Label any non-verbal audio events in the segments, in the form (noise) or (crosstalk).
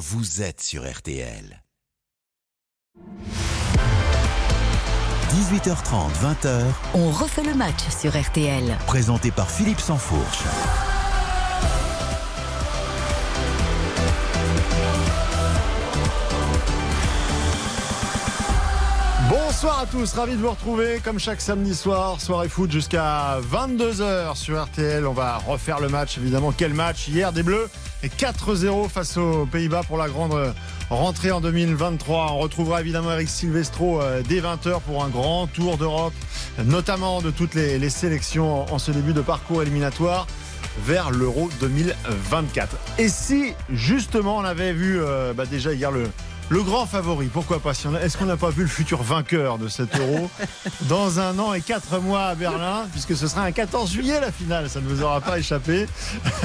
vous êtes sur RTL. 18h30, 20h. On refait le match sur RTL. Présenté par Philippe Sansfourche. Bonsoir à tous, ravi de vous retrouver comme chaque samedi soir, soirée foot jusqu'à 22h sur RTL. On va refaire le match évidemment. Quel match hier des Bleus et 4-0 face aux Pays-Bas pour la grande rentrée en 2023. On retrouvera évidemment Eric Silvestro euh, dès 20h pour un grand tour d'Europe, notamment de toutes les, sélections en ce début de parcours éliminatoire vers l'Euro 2024. Et si justement on avait vu euh, bah, déjà hier le, le grand favori, pourquoi pas Est-ce qu'on n'a pas vu le futur vainqueur de cet euro (laughs) dans un an et quatre mois à Berlin, puisque ce sera un 14 juillet la finale, ça ne vous aura pas échappé.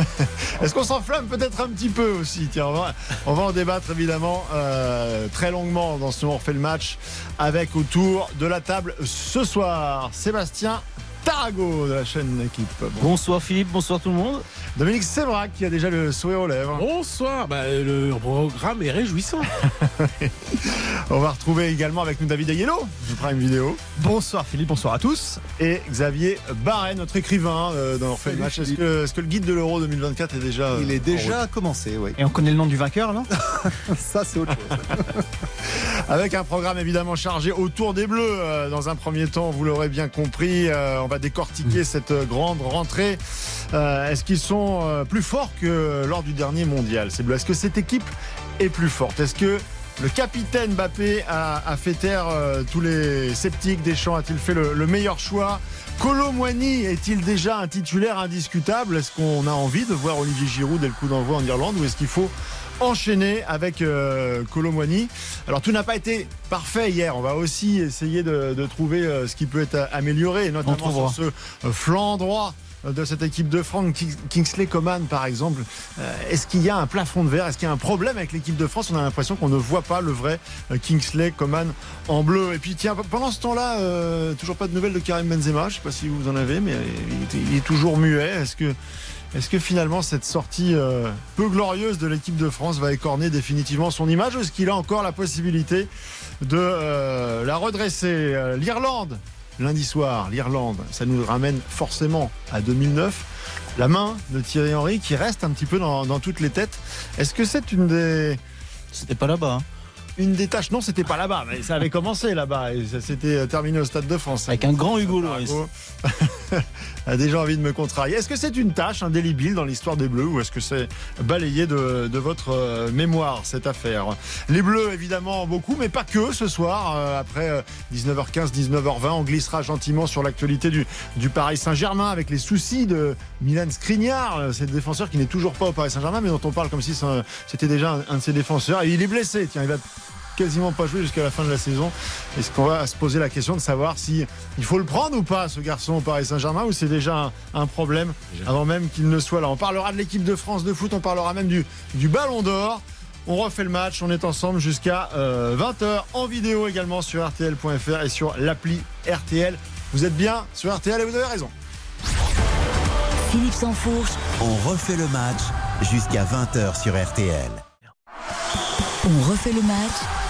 (laughs) Est-ce qu'on s'enflamme peut-être un petit peu aussi? Tiens, on va, en débattre évidemment euh, très longuement dans ce On refait le match avec autour de la table ce soir Sébastien Tarago de la chaîne Équipe. Bonsoir Philippe, bonsoir tout le monde. Dominique Sévrac qui a déjà le sourire aux lèvres. Bonsoir, bah, le programme est réjouissant. (laughs) On va retrouver également avec nous David Ayello de Prime Vidéo. Bonsoir Philippe, bonsoir à tous. Et Xavier Barret, notre écrivain euh, dans le match. Est-ce que, le guide de l'Euro 2024 est déjà. Il est déjà commencé, oui. Et on connaît le nom du vainqueur, non (laughs) Ça, c'est autre chose. (laughs) avec un programme évidemment chargé autour des Bleus. Euh, dans un premier temps, vous l'aurez bien compris, euh, on va décortiquer mm. cette grande rentrée. Euh, est-ce qu'ils sont euh, plus forts que lors du dernier mondial? Est-ce que cette équipe est plus forte? Est-ce que le capitaine Mbappé a, fait taire euh, tous les sceptiques Deschamps A-t-il fait le, meilleur choix? Colomwani est-il déjà un titulaire indiscutable? Est-ce qu'on a envie de voir Olivier Giroud dès le coup d'envoi en Irlande ou est-ce qu'il faut enchaîner avec euh, Alors tout n'a pas été parfait hier. On va aussi essayer de, trouver ce qui peut être amélioré, notamment sur ce flanc droit de cette équipe de France, Kingsley Coman par exemple. Euh, est-ce qu'il y a un plafond de verre? Est-ce qu'il y a un problème avec l'équipe de France? On a l'impression qu'on ne voit pas le vrai euh, Kingsley Coman en bleu. Et puis tiens, pendant ce temps-là, euh, toujours pas de nouvelles de Karim Benzema. Je ne sais pas si vous en avez, mais il est, toujours muet. Est-ce que est-ce que finalement cette sortie peu glorieuse de l'équipe de France va écorner définitivement son image ou est-ce qu'il a encore la possibilité de la redresser? L'Irlande lundi soir, l'Irlande, ça nous ramène forcément à 2009. La main de Thierry Henry qui reste un petit peu dans, dans toutes les têtes. Est-ce que c'est une des. C'était pas là-bas. Hein une des tâches. Non, c'était pas là-bas, mais ça avait commencé là-bas et ça s'était euh, terminé au Stade de France. Avec un grand Hugo Loris. (laughs) a déjà envie de me contrarier. Est-ce que c'est une tâche indélébile dans l'histoire des Bleus ou est-ce que c'est balayé de, votre euh, mémoire cette affaire? Les Bleus, évidemment, beaucoup, mais pas que ce soir. Euh, après 19h15, 19h20, on glissera gentiment sur l'actualité du, du Paris Saint-Germain avec les soucis de Milan Skriniar, ce défenseur qui n'est toujours pas au Paris Saint-Germain, mais dont on parle comme si c'était déjà un, un de ses défenseurs. Et il est blessé. Tiens, il va quasiment pas joué jusqu'à la fin de la saison. Est-ce qu'on va se poser la question de savoir si il faut le prendre ou pas, ce garçon au Paris Saint-Germain, ou c'est déjà un, problème avant même qu'il ne soit là? On parlera de l'équipe de France de foot, on parlera même du, du Ballon d'Or. On refait le match, on est ensemble jusqu'à 20h euh, en vidéo également sur RTL.fr et sur l'appli RTL. Vous êtes bien sur RTL et vous avez raison. Philippe Sansfourche. On refait le match jusqu'à 20h sur RTL. On refait le match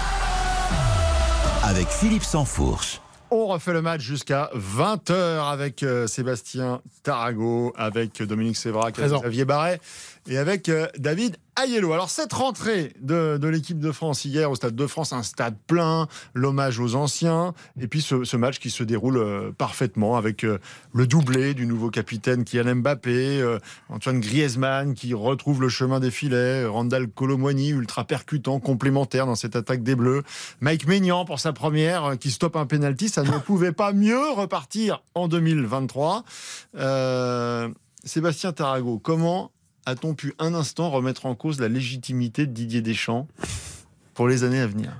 avec Philippe Sansfourche. On refait le match jusqu'à 20h avec euh, Sébastien Tarago, avec Dominique Sévrac, avec Xavier Barret et avec euh, David Ayello. Alors cette rentrée de, l'équipe de France hier au Stade de France, un stade plein, l'hommage aux anciens, et puis ce, match qui se déroule euh, parfaitement avec euh, le doublé du nouveau capitaine Kylian Mbappé, Antoine Griezmann qui retrouve le chemin des filets, Randall Colomwani ultra percutant, complémentaire dans cette attaque des Bleus, Mike Maignan pour sa première qui stoppe un penalty, ça ne (laughs) pouvait pas mieux repartir en 2023. Sébastien Tarago, comment a-t-on pu un instant remettre en cause la légitimité de Didier Deschamps pour les années à venir?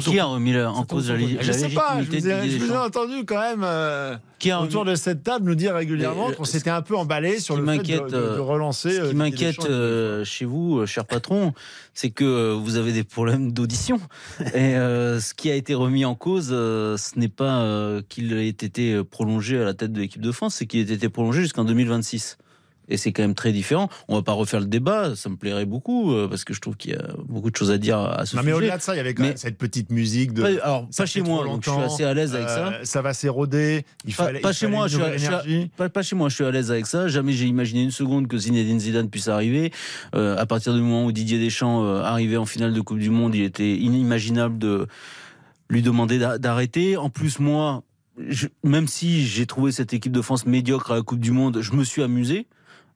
Qui a remis en cause la, légitimité Je sais pas, je vous ai, entendu quand même euh, autour de cette table nous dire régulièrement qu'on s'était un peu emballé sur le fait de, de, relancer. Ce qui euh, m'inquiète euh, chez vous, cher patron, c'est que vous avez des problèmes d'audition. (laughs) Et ce qui a été remis en cause, ce n'est pas qu'il ait été prolongé à la tête de l'équipe de France, c'est qu'il ait été prolongé jusqu'en 2026. Et c'est quand même très différent. On va pas refaire le débat, ça me plairait beaucoup, euh, parce que je trouve qu'il y a beaucoup de choses à dire à ce Non, mais sujet. au-delà de ça, il y avait quand Mais- cette petite musique de. Pas- alors, ça pas chez moi, donc je suis assez à l'aise avec ça. euh, Ça va s'éroder. Il Pas- fallait, pas il chez fallait moi, je suis- nouvelle je suis- énergie. Pas, chez moi, je suis à l'aise avec ça. Jamais j'ai imaginé une seconde que Zinedine Zidane puisse arriver. Euh, à partir du moment où Didier Deschamps arrivait en finale de Coupe du Monde, il était inimaginable de lui demander d'a- d'arrêter. En plus, moi, je- même si j'ai trouvé cette équipe de France médiocre à la Coupe du Monde, je me suis amusé,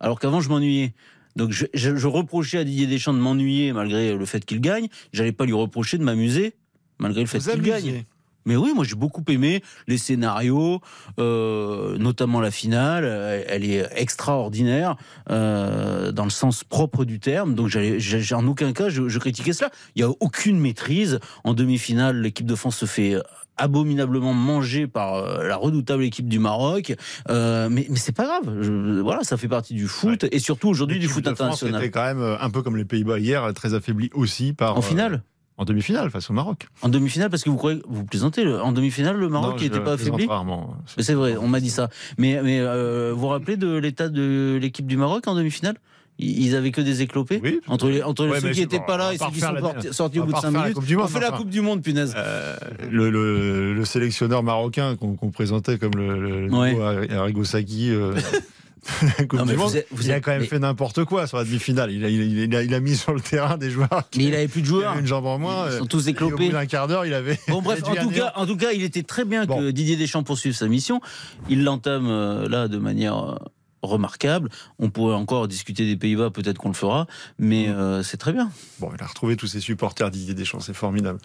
alors qu'avant je m'ennuyais. Donc je, je- je reprochais à Didier Deschamps de m'ennuyer malgré le fait qu'il gagne. J'allais pas lui reprocher de m'amuser malgré le fait qu'il gagne. Mais oui, moi j'ai beaucoup aimé les scénarios, euh, notamment la finale. Euh, Elle est extraordinaire euh, dans le sens propre du terme. Donc j'ai- j'ai- en aucun cas je, je critiquais cela. Il y a aucune maîtrise en demi-finale. L'équipe de France se fait abominablement manger par euh, la redoutable équipe du Maroc. Euh, mais mais c'est pas grave. Je- voilà, ça fait partie du foot et surtout aujourd'hui du foot de France international. était quand même euh, un peu comme les Pays-Bas hier, très affaibli aussi par. En euh, finale, En demi-finale face au Maroc. en demi-finale, parce que vous croyez, vous plaisantez. le- En demi-finale, le Maroc n'était pas affaibli. C'est vrai, on m'a dit ça. Mais, mais euh, vous vous rappelez de l'état de l'équipe du Maroc en demi-finale? Ils avaient que des éclopés Oui, Entre, les, entre Ouais, ceux qui n'étaient pas là et ceux qui sont la- sortis au bout de pas 5 refaire la minutes. Monde, on fait la. Coupe du Monde, punaise. Euh, le, le- le sélectionneur marocain qu'on présentait comme le, le Ouais. Arrigo Sacchi, euh, (laughs) Non, mais vous êtes- vous il a quand même mais- fait n'importe quoi sur la demi-finale. Il a, il, a- il a- il a mis sur le terrain des joueurs qui Mais il avait plus de joueurs. avaient une jambe en moins. Ils euh, sont tous et au bout éclopés. d'un quart d'heure, il avait. Bon bref, (laughs) en tout, cas, en tout cas, il était très bien Bon. que Didier Deschamps poursuive sa mission. Il l'entame euh, là de manière remarquable. On pourrait encore discuter des Pays-Bas, peut-être qu'on le fera, mais Mm. euh, c'est très bien. Bon, il a retrouvé tous ses supporters Didier Deschamps, c'est formidable.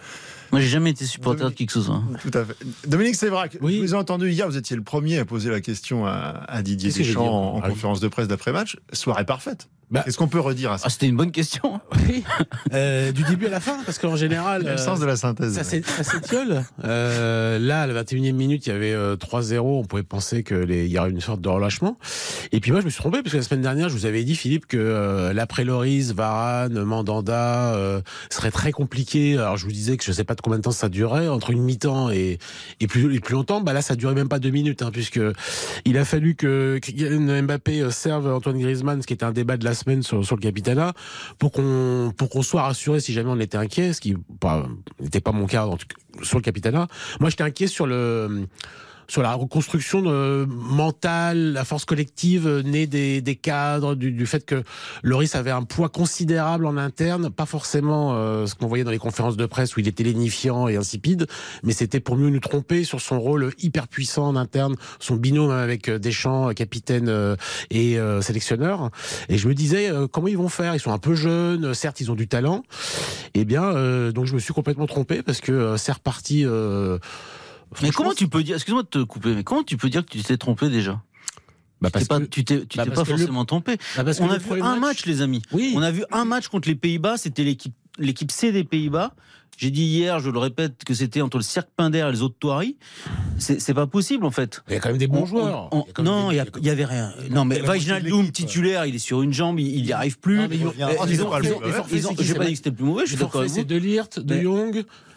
Moi, j'ai jamais été supporter de qui que ce soit. Tout à fait. Dominique Sévrac, Oui. je vous ai entendu hier, vous étiez le premier à poser la question à, à Didier Deschamps en, en Ah conférence de presse d'après-match. Soirée parfaite. Bah- Qu'est-ce qu'on peut redire à ça? Ah, c'était une bonne question. (laughs) Oui. Euh, du début à la fin, parce qu'en général. Il y a le euh, sens de la synthèse. Ça s'é- ça s'étiole. Euh, là, à la 21e minute, il y avait euh, 3-0. On pouvait penser qu'il y aurait une sorte de relâchement. Et puis moi, je me suis trompé, parce que la semaine dernière, je vous avais dit, Philippe, que euh, l'après Loris, Varane, Mandanda euh, serait très compliqué. Alors, je vous disais que je ne sais pas de combien de temps ça durait, entre une mi-temps et, et, plus, et plus longtemps. Bah là, ça durait même pas deux minutes, hein, puisque il a fallu que Kylian Mbappé euh, serve Antoine Griezmann, ce qui était un débat de la semaine sur, sur le Capitana, pour qu'on pour qu'on soit rassuré si jamais on était inquiet, ce qui pas- n'était pas mon cas en tout sur le Capitana. Moi, j'étais inquiet sur le sur la reconstruction de- mentale, la force collective euh, née des, des cadres, du, du fait que Loris avait un poids considérable en interne, pas forcément euh, ce qu'on voyait dans les conférences de presse où il était lénifiant et insipide, mais c'était pour mieux nous tromper sur son rôle hyper puissant en interne, son binôme avec euh, Deschamps, euh, capitaine euh, et euh, sélectionneur. Et je me disais, euh, comment ils vont faire? Ils sont un peu jeunes, euh, certes ils ont du talent. Eh bien, euh, donc je me suis complètement trompé parce que euh, c'est reparti. Mais comment tu peux dire, excuse-moi de te couper, mais comment tu peux dire que tu t'es trompé déjà? Bah, Tu parce t'es pas, que- tu t'es, tu bah, pas le- forcément trompé. bah, parce On a vu un match, les amis. Oui. On a vu un match contre les Pays-Bas, c'était l'équipe, l'équipe C des Pays-Bas. J'ai dit hier, je le répète, que c'était entre le Cirque Pinder et les autres Toiries. C'est, pas possible en fait. Il y a quand même des bons On- joueurs. on- non, des- il y, a- il y avait rien. Non, mais l'équipe. titulaire, il est sur une jambe, il il y arrive plus. Non, mais ils ont- ils pas ils ont- ils ont- dit que c'était le plus mauvais, je suis d'accord avec c'est de Lirt, de Mais-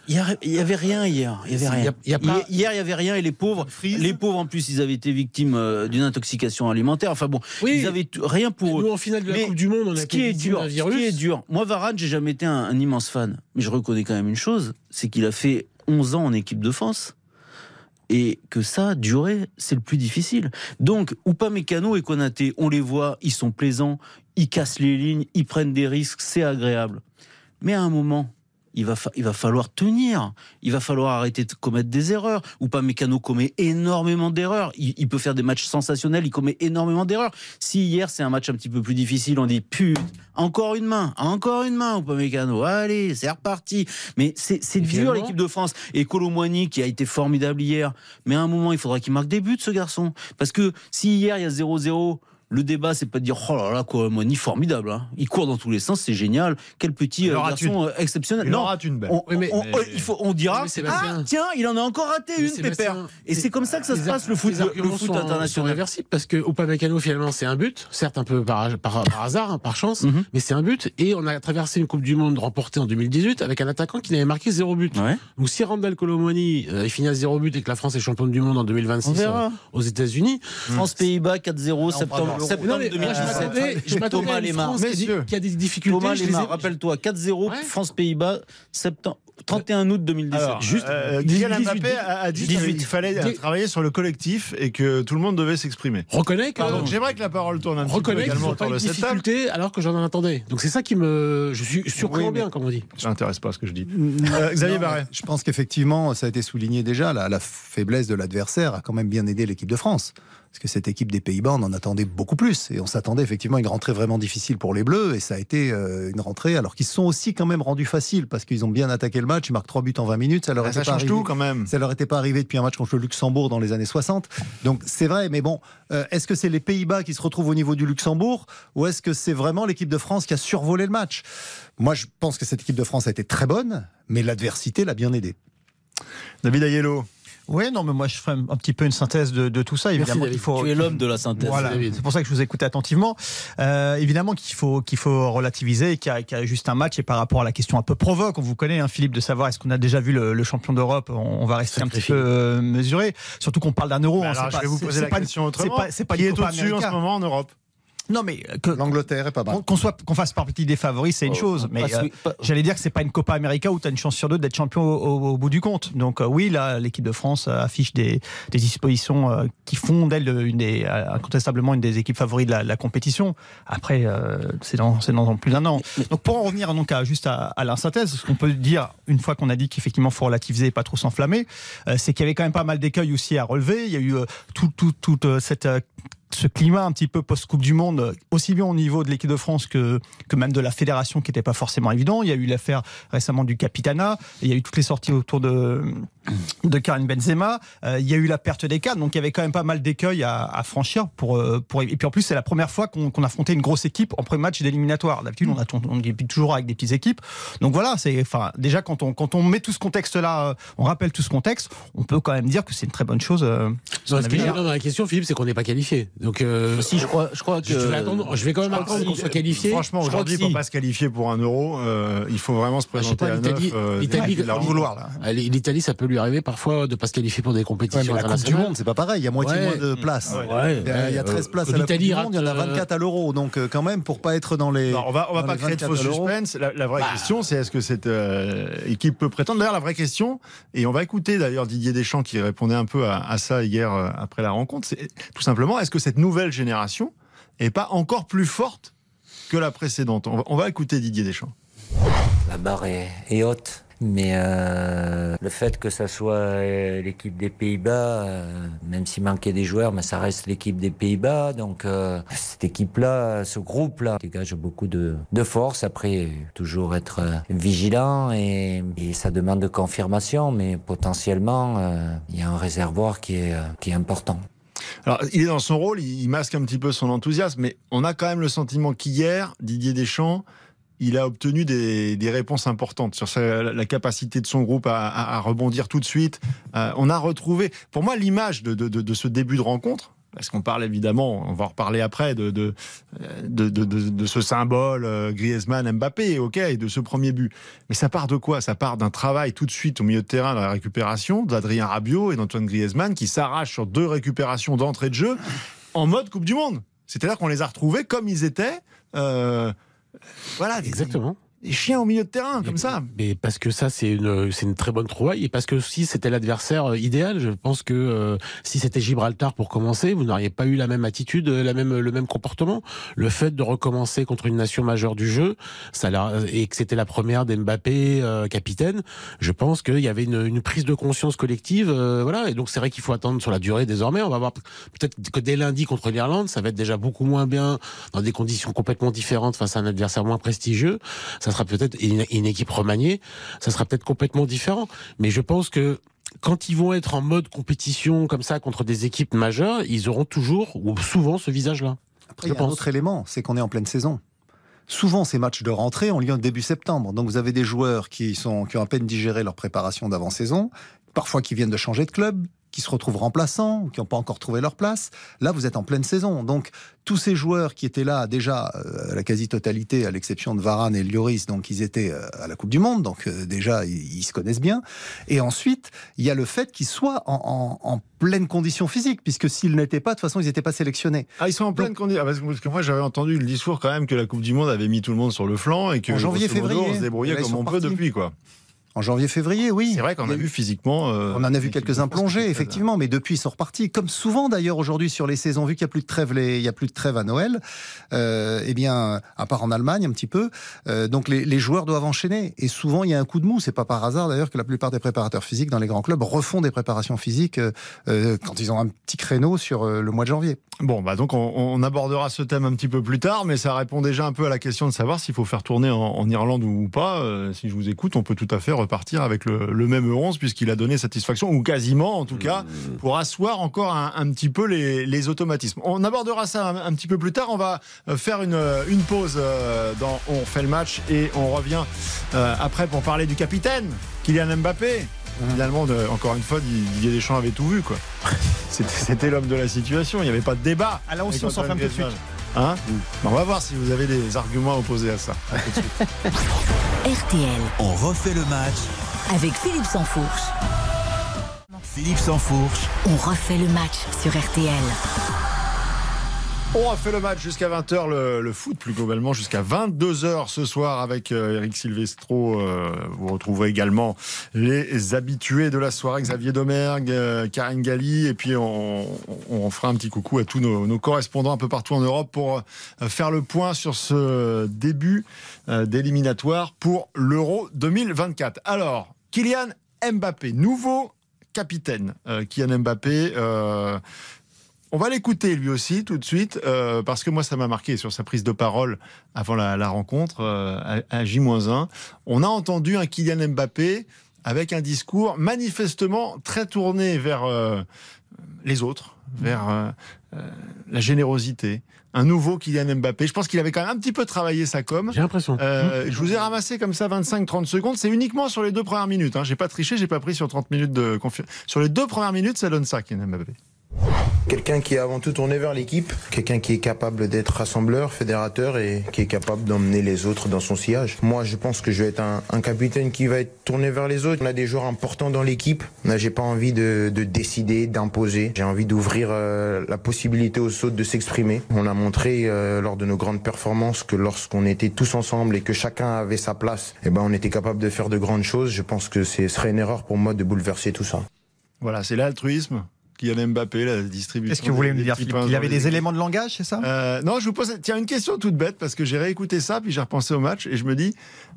Il y, a- il y avait rien hier. Il y avait Il y a- rien. il y a pas- Hier, il y avait rien et les pauvres, les pauvres en plus, ils avaient été victimes euh, d'une intoxication alimentaire. Enfin bon, Oui. ils avaient tout- rien pour eux. Nous, en finale de la Mais Coupe du Monde, on a Ce qui est dur, d'un ce virus. qui est dur. Moi, Varane, j'ai jamais été un, un immense fan, mais je reconnais quand même une chose, c'est qu'il a fait 11 ans en équipe de France. Et que ça, durer, c'est le plus difficile. Donc, Upamecano et Konaté, on les voit, ils sont plaisants, ils cassent les lignes, ils prennent des risques, c'est agréable. Mais à un moment, il va, il va falloir tenir. Il va falloir arrêter de commettre des erreurs. Upamecano commet énormément d'erreurs. Il, il peut faire des matchs sensationnels, il commet énormément d'erreurs. Si hier c'est un match un petit peu plus difficile, on dit putain, encore une main, encore une main, Upamecano. Allez, c'est reparti. Mais c'est dur l'équipe de France. Et Colomboigny qui a été formidable hier. Mais à un moment, il faudra qu'il marque des buts, ce garçon. Parce que si hier il y a 0-0, le débat, c'est pas de dire oh là là, Colomboigny formidable. hein. Il court dans tous les sens, c'est génial. Quel petit euh, garçon euh, exceptionnel. Il en Non, rate une belle. on, Oui, mais- on- mais- on- il faut, on dira, ah tiens, il en a encore raté Mais une, Sébastien, Pépère. Et c'est comme ça que ça se passe, le foot, le arguments foot international. réversibles parce que Upamecano finalement c'est un but, certes un peu par, par, par hasard, hein, par chance, Mhm. mais c'est un but et on a traversé une Coupe du Monde remportée en 2018 avec un attaquant qui n'avait marqué zéro but. Ouais, Donc si Randall Colomwani euh, il finit à zéro but et que la France est championne du monde en on 2026 verra. euh, aux États-Unis, France-Pays-Bas 4-0, Non, septembre, Alors, septembre Non, mais moi, je 2017. m'attendais- je m'attendais Thomas à une Lemar. France qui a des- difficultés. Thomas je les ai- Lemar, rappelle-toi, 4-0, Ouais. France-Pays-Bas, septembre, 31 août 2017. Alors, Juste, euh, 18, Kylian Mbappé a, a dit 18. qu'il fallait euh, travailler sur le collectif et que tout le monde devait s'exprimer. Reconnais que. J'aimerais que la parole tourne un petit peu également autour de cette table. difficulté alors que j'en attendais. Donc c'est ça qui me. Je suis surpris Oui, bien, comme on dit. Ça n'intéresse pas ce que je dis. Euh, Xavier Barret. Je pense qu'effectivement, ça a été souligné déjà, la, la faiblesse de l'adversaire a quand même bien aidé l'équipe de France. Parce que cette équipe des Pays-Bas, on en attendait beaucoup plus. Et on s'attendait effectivement à une rentrée vraiment difficile pour les Bleus. Et ça a été euh, une rentrée, alors qu'ils se sont aussi quand même rendus faciles, parce qu'ils ont bien attaqué le match. Ils marquent 3 buts en 20 minutes. Ça leur Ah, était Ça pas change arrivé. tout quand même. Ça leur était pas arrivé depuis un match contre le Luxembourg dans les années 60. Donc c'est vrai, mais bon, euh, est-ce que c'est les Pays-Bas qui se retrouvent au niveau du Luxembourg ou est-ce que c'est vraiment l'équipe de France qui a survolé le match? Moi, je pense que cette équipe de France a été très bonne, mais l'adversité l'a bien aidé. David Ayello. Oui, non, mais moi je ferai un petit peu une synthèse de, de tout ça. Évidemment David. qu'il faut. Tu es l'homme de la synthèse. Voilà, David. c'est pour ça que je vous écoute attentivement. Euh, évidemment qu'il faut qu'il faut relativiser, qu'il y, a- qu'il y a juste un match et par rapport à la question un peu provoque, on vous connaît, hein, Philippe, de savoir est-ce qu'on a déjà vu le, le champion d'Europe. On, on va rester un petit peu euh, mesuré, surtout qu'on parle d'un euro. Hein, alors, c'est je pas- vais vous c'est- poser la pas- question c'est autrement. pas- c'est pas Qui une est au-dessus en ce moment en Europe? Non, mais que L'Angleterre est pas mal. qu'on soit qu'on fasse partie des favoris, c'est une Oh, chose. Mais euh, J'allais dire que c'est pas une Copa América où tu as une chance sur deux d'être champion au, au- au bout du compte. Donc euh, oui, là, l'équipe de France euh, affiche des, des dispositions euh, qui font d'elle une des, euh, incontestablement une des équipes favoris de la, la compétition. Après, euh, c'est dans, c'est dans plus d'un an. Donc pour en revenir donc à, juste à, à la synthèse, ce qu'on peut dire une fois qu'on a dit qu'effectivement faut relativiser et pas trop s'enflammer, euh, c'est qu'il y avait quand même pas mal d'écueils aussi à relever. Il y a eu euh, tout, tout, toute euh, cette euh, ce climat un petit peu post-Coupe du Monde, aussi bien au niveau de l'équipe de France que, que même de la fédération qui n'était pas forcément évident. Il y a eu l'affaire récemment du Capitana, il y a eu toutes les sorties autour de, de Karim Benzema, Euh, il y a eu la perte des cadres, donc il y avait quand même pas mal d'écueils à, à franchir. Pour, euh, pour, et puis en plus, c'est la première fois qu'on qu'on affrontait une grosse équipe en premier match d'éliminatoire. D'habitude, on, a, on débute toujours avec des petites équipes. Donc voilà, c'est enfin, déjà quand on, quand on met tout ce contexte-là, euh, on rappelle tout ce contexte, on peut quand même dire que c'est une très bonne chose. euh, sur Non, la ce qui est dans la question, Philippe, c'est qu'on n'est pas qualifié. Donc, euh, Si, je crois, je crois que. je, je vais attendre- je vais quand même attendre qu'on soit qualifié. Franchement, Je crois aujourd'hui, que pour si. pas se qualifier pour un euro, euh, il faut vraiment se Ah, présenter pas, à neuf. l'Italie- L'Italie, ça peut lui arriver parfois de pas se qualifier pour des Ouais, compétitions mais la Coupe du. Monde, c'est pas pareil. Il y a moitié Ouais. moins de places. Ouais, Il y a, il y a 13 euh, places à la Coupe l'Italie du Monde, il y en a rate, euh, 24 à l'euro. Donc euh, quand même, pour pas être dans les... Non, on va, on va pas créer de 24 faux suspense. La, la vraie question, c'est est-ce que cette euh, équipe peut prétendre? D'ailleurs, la vraie question, et on va écouter d'ailleurs Didier Deschamps qui répondait un peu à, à ça hier euh, après la rencontre, c'est tout simplement est-ce que cette nouvelle génération est pas encore plus forte que la précédente? On va, on va écouter Didier Deschamps. La barre est, est haute. Mais euh, le fait que ça soit euh, l'équipe des Pays-Bas, euh, même s'il manquait des joueurs, mais ça reste l'équipe des Pays-Bas. Donc cette équipe-là, ce groupe-là, dégage beaucoup de, force. Après, toujours être vigilant et, ça demande de confirmation, mais potentiellement, il y a un réservoir qui est, important. Alors, il est dans son rôle, il masque un petit peu son enthousiasme, mais on a quand même le sentiment qu'hier, Didier Deschamps, il a obtenu des, réponses importantes sur la capacité de son groupe à, rebondir tout de suite. Euh, on a retrouvé, pour moi, l'image de, ce début de rencontre. Parce qu'on parle évidemment, on va en reparler après, de ce symbole euh, Griezmann-Mbappé, ok, et de ce premier but. Mais ça part de quoi? Ça part d'un travail tout de suite au milieu de terrain dans la récupération d'Adrien Rabiot et d'Antoine Griezmann qui s'arrachent sur deux récupérations d'entrée de jeu en mode Coupe du Monde. C'est-à-dire qu'on les a retrouvés comme ils étaient. euh, voilà, Exactement. Des chiens au milieu de terrain, comme ça. Mais parce que ça, c'est une, c'est une très bonne trouvaille et parce que si c'était l'adversaire euh, idéal, je pense que euh, si c'était Gibraltar pour commencer, vous n'auriez pas eu la même attitude, euh, la même, le même comportement. Le fait de recommencer contre une nation majeure du jeu, ça et que c'était la première d'Mbappé euh, capitaine, je pense qu'il y avait une, une prise de conscience collective, euh, voilà. Et donc c'est vrai qu'il faut attendre sur la durée désormais. On va voir peut-être que dès lundi contre l'Irlande, ça va être déjà beaucoup moins bien dans des conditions complètement différentes face à un adversaire moins prestigieux ça sera peut-être une, une équipe remaniée, ça sera peut-être complètement différent. Mais je pense que quand ils vont être en mode compétition comme ça contre des équipes majeures, ils auront toujours ou souvent ce visage-là. Après, Je il y a un autre élément, c'est qu'on est en pleine saison. Souvent, ces matchs de rentrée ont lieu en début septembre. Donc, vous avez des joueurs qui, sont, qui ont à peine digéré leur préparation d'avant-saison, parfois qui viennent de changer de club, qui se retrouvent remplaçants, ou qui n'ont pas encore trouvé leur place. Là, vous êtes en pleine saison. Donc, tous ces joueurs qui étaient là déjà euh, la quasi-totalité, à l'exception de Varane et Lloris, donc ils étaient euh, à la Coupe du Monde, donc euh, déjà ils, ils se connaissent bien. Et ensuite, il y a le fait qu'ils soient en, en, en pleine condition physique, puisque s'ils n'étaient pas, de toute façon, ils n'étaient pas sélectionnés. Ah, ils sont en pleine condition. Ah, parce, que, parce que moi, j'avais entendu le discours quand même que la Coupe du Monde avait mis tout le monde sur le flanc et que En janvier, modo, février. on se débrouillait là, comme on peut depuis, quoi. En janvier-février, oui. C'est vrai qu'on a vu physiquement. euh, On en a vu quelques-uns était effectivement, mais depuis ils sont repartis. Comme souvent d'ailleurs aujourd'hui sur les saisons, vu qu'il n'y a plus de trêve, les- il y a plus de trêve à Noël. Euh, eh bien, à part en Allemagne un petit peu, euh, donc les, les joueurs doivent enchaîner. Et souvent il y a un coup de mou. C'est pas par hasard d'ailleurs que la plupart des préparateurs physiques dans les grands clubs refont des préparations physiques quand ils ont un petit créneau sur le mois de janvier. Bon, bah donc on, on abordera ce thème un petit peu plus tard, mais ça répond déjà un peu à la question de savoir s'il faut faire tourner en, en Irlande ou pas. Si je vous écoute, on peut tout à fait repartir avec le, le même 11 puisqu'il a donné satisfaction, ou quasiment en tout cas, pour asseoir encore un, un petit peu les, les automatismes. On abordera ça un, un petit peu plus tard. On va euh, faire une, une pause euh, dans On fait le match et on revient euh, après pour parler du capitaine, Kylian Mbappé. Finalement, de- encore une fois, Didier Deschamps avait tout vu, quoi. (laughs) C'était- l'homme de la situation, il n'y avait pas de débat. Ah là aussi, on s'enflamme tout de suite. Hein? Bon, On va voir si vous avez des arguments à opposer à ça. À tout de suite. (laughs) RTL, On refait le match. avec Philippe Sansfourche. Philippe Sansfourche. On refait le match sur RTL. On refait le match jusqu'à 20h, le, le foot plus globalement jusqu'à 22h ce soir avec euh, Eric Silvestro. euh, vous retrouverez également les habitués de la soirée, Xavier Domergue, euh, Karine Galli, et puis on, fera un petit coucou à tous nos, correspondants un peu partout en Europe pour faire le point sur ce début d'éliminatoire pour l'Euro 2024. Alors, Kylian Mbappé, nouveau capitaine. Kylian Mbappé. On va l'écouter lui aussi tout de suite, euh, parce que moi ça m'a marqué sur sa prise de parole avant la, la rencontre euh, à, à J-1. On a entendu un Kylian Mbappé avec un discours manifestement très tourné vers euh, les autres, vers la générosité. Un nouveau Kylian Mbappé. Je pense qu'il avait quand même un petit peu travaillé sa com. J'ai l'impression. Euh, je vous ai ramassé comme ça 25-30 secondes. C'est uniquement sur les deux premières minutes. Hein. J'ai pas triché, j'ai pas pris sur 30 minutes de confiance. Sur les deux premières minutes, ça donne ça, Kylian Mbappé. Quelqu'un qui est avant tout tourné vers l'équipe, quelqu'un qui est capable d'être rassembleur, fédérateur et qui est capable d'emmener les autres dans son sillage. Moi, je pense que je vais être un, capitaine qui va être tourné vers les autres. On a des joueurs importants dans l'équipe. J'ai pas envie de, de décider, d'imposer. J'ai envie d'ouvrir euh, la possibilité aux autres de s'exprimer. On a montré euh, lors de nos grandes performances que lorsqu'on était tous ensemble et que chacun avait sa place, eh ben, on était capable de faire de grandes choses. Je pense que ce serait une erreur pour moi de bouleverser tout ça. Voilà, c'est l'altruisme. Kylian Mbappé, la distribution. Qu'est-ce que vous voulez me dire, Philippe Il avait des éléments de langage, c'est ça? Euh, non, je vous pose tiens, une question toute bête parce que j'ai réécouté ça puis j'ai repensé au match et je me dis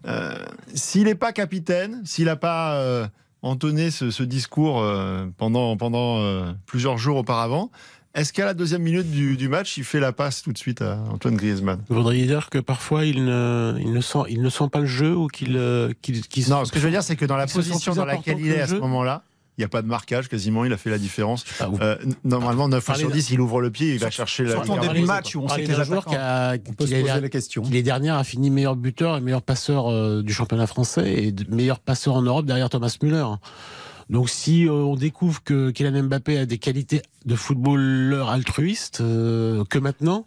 euh, s'il n'est pas capitaine, s'il n'a pas euh, entonné ce, ce discours euh, pendant, pendant euh, plusieurs jours auparavant, est-ce qu'à la deuxième minute du, du match, il fait la passe tout de suite à Antoine Griezmann? Vous voudriez dire que parfois il ne, il ne, sent, il ne sent pas le jeu ou qu'il qu'il qu'il- Non, ce que je veux dire, c'est que dans la position dans laquelle que il est à ce moment-là, il n'y a pas de marquage quasiment, il a fait la différence. Ah, Euh, normalement, 9 fois sur d'un- 10, il ouvre le pied, il va chercher la Surtout en la- début de match où on sait que les joueur qui a, On peut qui se l'année poser dernière- la question. qui l'année dernière a fini meilleur buteur et meilleur passeur euh, du championnat français et meilleur passeur en Europe derrière Thomas Müller. Donc si euh, on découvre que Kylian Mbappé a des qualités de footballeur altruiste, euh, que maintenant,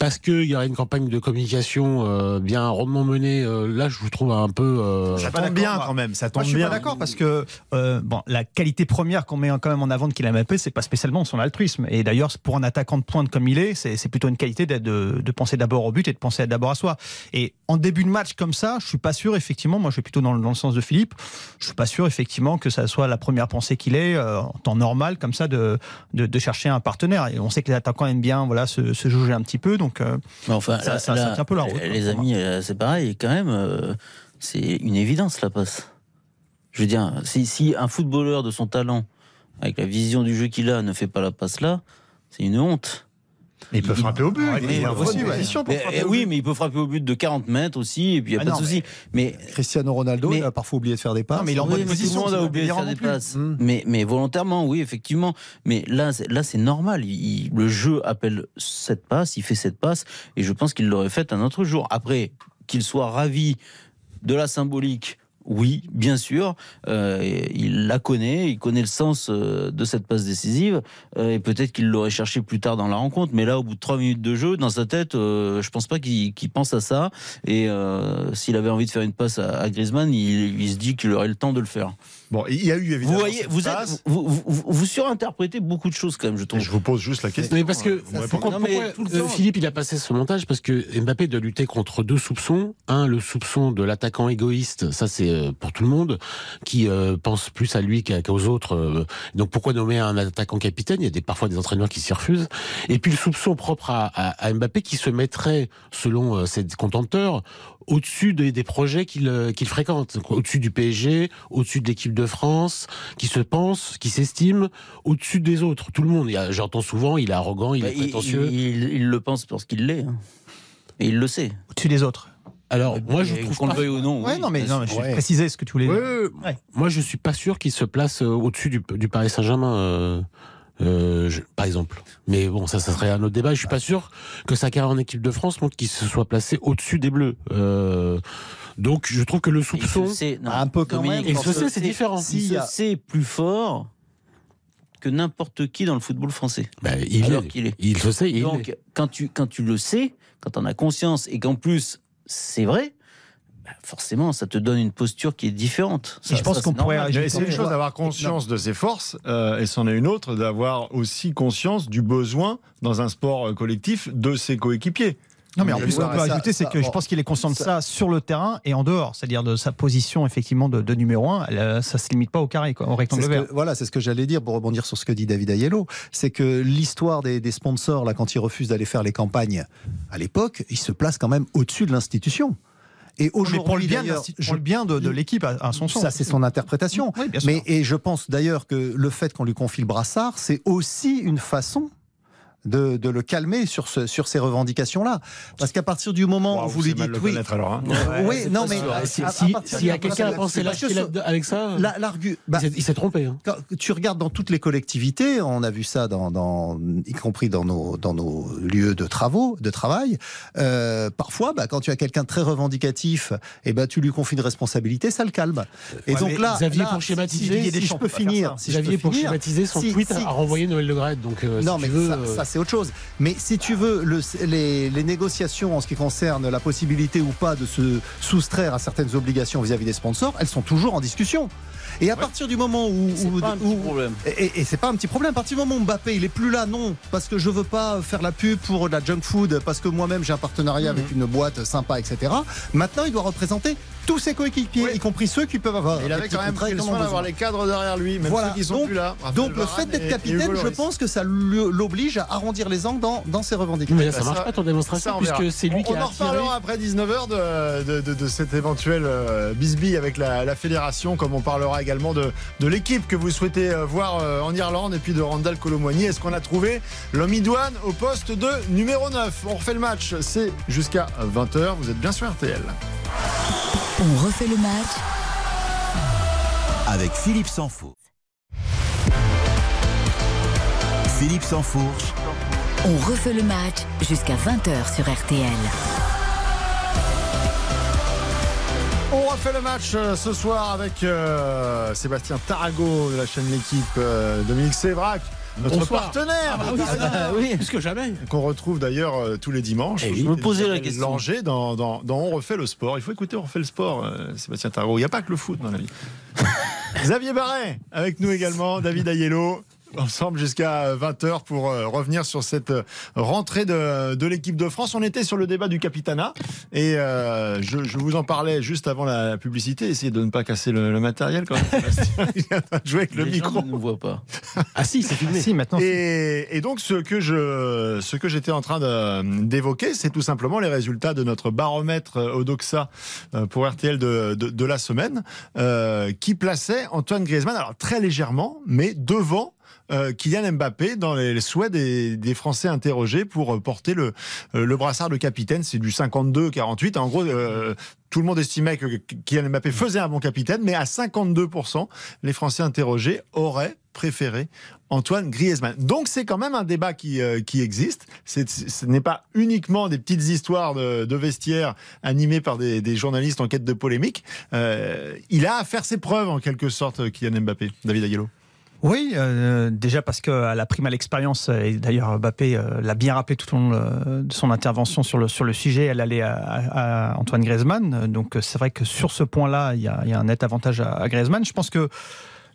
parce qu'il y aurait une campagne de communication euh, bien rondement menée, euh, là je vous trouve un peu... euh, Ça pas tombe bien d'accord, quand même, ça Moi, tombe je suis bien. pas d'accord parce que euh, bon, la qualité première qu'on met quand même en avant de Kylian Mbappé, c'est pas spécialement son altruisme. Et d'ailleurs, pour un attaquant de pointe comme il est, c'est plutôt une qualité de, de penser d'abord au but et de penser d'abord à soi. Et en début de match comme ça, je suis pas sûr effectivement. Moi, je suis plutôt dans, le- dans le sens de Philippe. Je suis pas sûr effectivement que ça soit la première pensée qu'il ait euh, en temps normal comme ça de, de, de chercher un partenaire. Et on sait que les attaquants aiment bien voilà se, se juger un petit peu. Donc euh, enfin, Ça- là- ça- un peu la route, Les amis, euh, c'est pareil, quand même, euh, c'est une évidence la passe. Je veux dire, si, si un footballeur de son talent, avec la vision du jeu qu'il a, ne fait pas la passe là, c'est une honte. Mais il peut frapper au but. Il est en aussi, bonne ouais. position pour Mais, frapper eh au oui, but. mais il peut frapper au but de 40 mètres aussi, et puis il n'y a Ah pas non, de souci. Mais, Cristiano Ronaldo, Mais- il a parfois oublié de faire des passes. Non, mais il est en Oui, bonne tout position, le monde c'est a pas oublié de faire des passes. Mm. Mais, mais volontairement, oui, effectivement. Mais là, c'est- là, c'est normal. Il- le jeu appelle cette passe, il fait cette passe, et je pense qu'il l'aurait faite un autre jour. Après, qu'il soit ravi de la symbolique Oui, bien sûr. Euh, il la connaît, il connaît le sens euh, de cette passe décisive. Euh, et peut-être qu'il l'aurait cherché plus tard dans la rencontre. Mais là, au bout de trois minutes de jeu, dans sa tête, euh, je pense pas qu'il pense à ça. Et s'il avait envie de faire une passe à, à Griezmann, il, il se dit qu'il aurait le temps de le faire. Bon, il y a eu évidemment. Vous voyez, vous, êtes, vous, vous, vous- vous surinterprétez beaucoup de choses quand même, je trouve. Je vous pose juste la question. Mais parce que ouais, pourquoi, Non, mais pourquoi, tout le euh, temps. Philippe il a passé ce montage parce que Mbappé doit lutter contre deux soupçons. Un, le soupçon de l'attaquant égoïste, ça c'est euh, pour tout le monde, qui euh, pense plus à lui qu'aux autres. Donc pourquoi nommer un attaquant capitaine? Il y a des, parfois des entraîneurs qui s'y refusent. Et puis le soupçon propre à, à- à Mbappé qui se mettrait, selon ses contenteurs, au-dessus des, des projets qu'il qu'il fréquente, au-dessus du PSG, au-dessus de l'équipe de France, qui se pense, qui s'estime au-dessus des autres. Tout le monde. Il y a- J'entends souvent, il est arrogant, il Bah, est prétentieux. il, il- il le pense parce qu'il l'est. hein. Et il le sait. Au-dessus des autres. Alors moi je trouve qu'on le veuille ou non. Ouais, oui, non, mais, non, mais je Ouais. précisais ce que tu voulais Ouais, dire. ouais. Moi je suis pas sûr qu'il se place euh, au-dessus du, du Paris Saint-Germain. euh, euh, je- par exemple. Mais bon, ça, ça serait un autre débat. Je suis pas sûr que sa carrière en équipe de France montre qu'il se soit placé au-dessus des Bleus. Euh, donc, je trouve que le Il soupçon. se sait, non, Un peu quand Dominique, même, Et ce- c'est différent. Il se a- sait plus fort que n'importe qui dans le football français. Bah, il Alors est. qu'il est. Il se sait. Il Donc, est. quand tu, quand tu le sais, quand tu en as conscience et qu'en plus c'est vrai, forcément, ça te donne une posture qui est différente. Ça- je pense qu'on pourrait c'est une chose d'avoir conscience de ses forces, euh, et c'en est une autre d'avoir aussi conscience du besoin dans un sport euh, collectif de ses coéquipiers. Non, mais en plus, ce qu'on peut ajouter, c'est ça- que je pense qu'il est conscient de ça- ça sur le terrain et en dehors, c'est-à-dire de sa position effectivement de, de numéro 1. Ça se limite pas au carré, quoi, au rectangle ce vert. que- voilà, c'est ce que j'allais dire pour rebondir sur ce que dit David Ayello. C'est que l'histoire des, des sponsors, là, quand ils refusent d'aller faire les campagnes à l'époque, ils se placent quand même au-dessus de l'institution. Et Mais aujourd'hui, pour le bien, de d'ailleurs, l'insti- je- pour le bien de, de l'équipe à, à son sens. ça c'est son interprétation. Oui, bien sûr. Mais et je pense d'ailleurs que le fait qu'on lui confie le brassard, c'est aussi une façon. De, de le calmer sur, ce, sur ces revendications-là. Parce qu'à partir du moment où vous lui dites le oui, alors. hein. oui, non mais sûr. à- Si- à- à si- partir S'il y a quelqu'un à penser ce- avec ça, la- l'argu- bah, il s'est- trompé. hein. quand tu regardes dans toutes les collectivités, on a vu ça dans, dans- y compris dans nos, dans nos lieux de travaux, de travail. euh, parfois, bah, quand tu as quelqu'un de très revendicatif, et ben tu lui confies une responsabilité, ça le calme. Et Ouais, donc là, Xavier, là, pour schématiser, si, Didier si je peux finir, si Xavier, pour schématiser, son tweet a renvoyé Noël Le. Donc, euh, non, mais euh, ça, c'est autre chose. Mais si tu veux, le- les, les négociations en ce qui concerne la possibilité ou pas de se soustraire à certaines obligations vis-à-vis des sponsors, elles sont toujours en discussion. Et à partir du moment où, pas un petit problème. et, c'est pas un petit problème. À partir du moment où Mbappé il est plus là, non, parce que je veux pas faire la pub pour de la junk food, parce que moi-même j'ai un partenariat avec une boîte sympa, etc. Maintenant, il doit représenter tous ses coéquipiers, Oui. y compris ceux qui peuvent avoir. Il des avait quand même pris le en soin d'avoir les cadres derrière lui, même Voilà. ceux qui sont Donc- plus là. Raphaël Donc le fait d'être capitaine, je pense que ça l'oblige à arrondir les angles dans, dans ses revendications. Mais là, ça Ça, marche pas ton démonstration, on puisque c'est lui on, qui on a en attiré. reparlera après 19h de, de, de, de cet éventuel euh, bisbille avec la, la fédération, comme on parlera également de, de l'équipe que vous souhaitez euh, voir euh, en Irlande et puis de Randall Colomwani. Est-ce qu'on a trouvé l'homme idoine au poste de numéro 9 On refait le match, c'est jusqu'à 20h. Vous êtes bien sur RTL. On refait le match avec Philippe Sansfourche. Philippe Sansfourche, On refait le match jusqu'à 20h sur RTL. On refait le match euh, ce soir avec euh, Sébastien Tarago de la chaîne L'équipe, euh, Dominique Sévrac, notre Bonsoir. partenaire, Ah oui, partenaire, oui, plus que jamais. qu'on retrouve d'ailleurs euh, tous les dimanches. Eh oui. Je me posais la question. Langer dans, dans, dans On refait le sport. Il faut écouter On refait le sport, euh, Sébastien Tarago. Il n'y a pas que le foot dans la vie. Xavier Barret avec nous également, David Ayello. Ensemble jusqu'à 20h pour euh, revenir sur cette euh, rentrée de, de l'équipe de France. On était sur le débat du Capitana et euh, je, je vous en parlais juste avant la publicité. Essayez de ne pas casser le, le matériel quand même. (laughs) Jouer avec le Les gens micro. ne nous voient pas. (laughs) Ah si, c'est filmé. Si, maintenant. Et, et donc, ce que je, ce que j'étais en train d'évoquer, c'est tout simplement les résultats de notre baromètre euh, Odoxa euh, pour RTL de, de, de la semaine, euh, qui plaçait Antoine Griezmann, alors très légèrement, mais devant euh, Kylian Mbappé dans les, souhaits des, Français interrogés pour euh, porter le, euh, le brassard de capitaine. C'est du 52-48. En gros, euh, tout le monde estimait que Kylian Mbappé faisait un bon capitaine, mais à 52%, les Français interrogés auraient préféré Antoine Griezmann. Donc c'est quand même un débat qui, existe. Ce n'est pas uniquement des petites histoires de, vestiaires animées par des, journalistes en quête de polémique. Il a à faire ses preuves en quelque sorte, Kylian Mbappé. David Aguelo. Oui, euh, déjà parce qu'elle a pris mal l'expérience, et d'ailleurs Mbappé euh, l'a bien rappelé tout au long euh, de son intervention sur le, sur le sujet, elle allait à, à- Antoine Griezmann. Donc euh, c'est vrai que sur ce point-là, il y a, y a un net avantage à, à Griezmann. Je pense que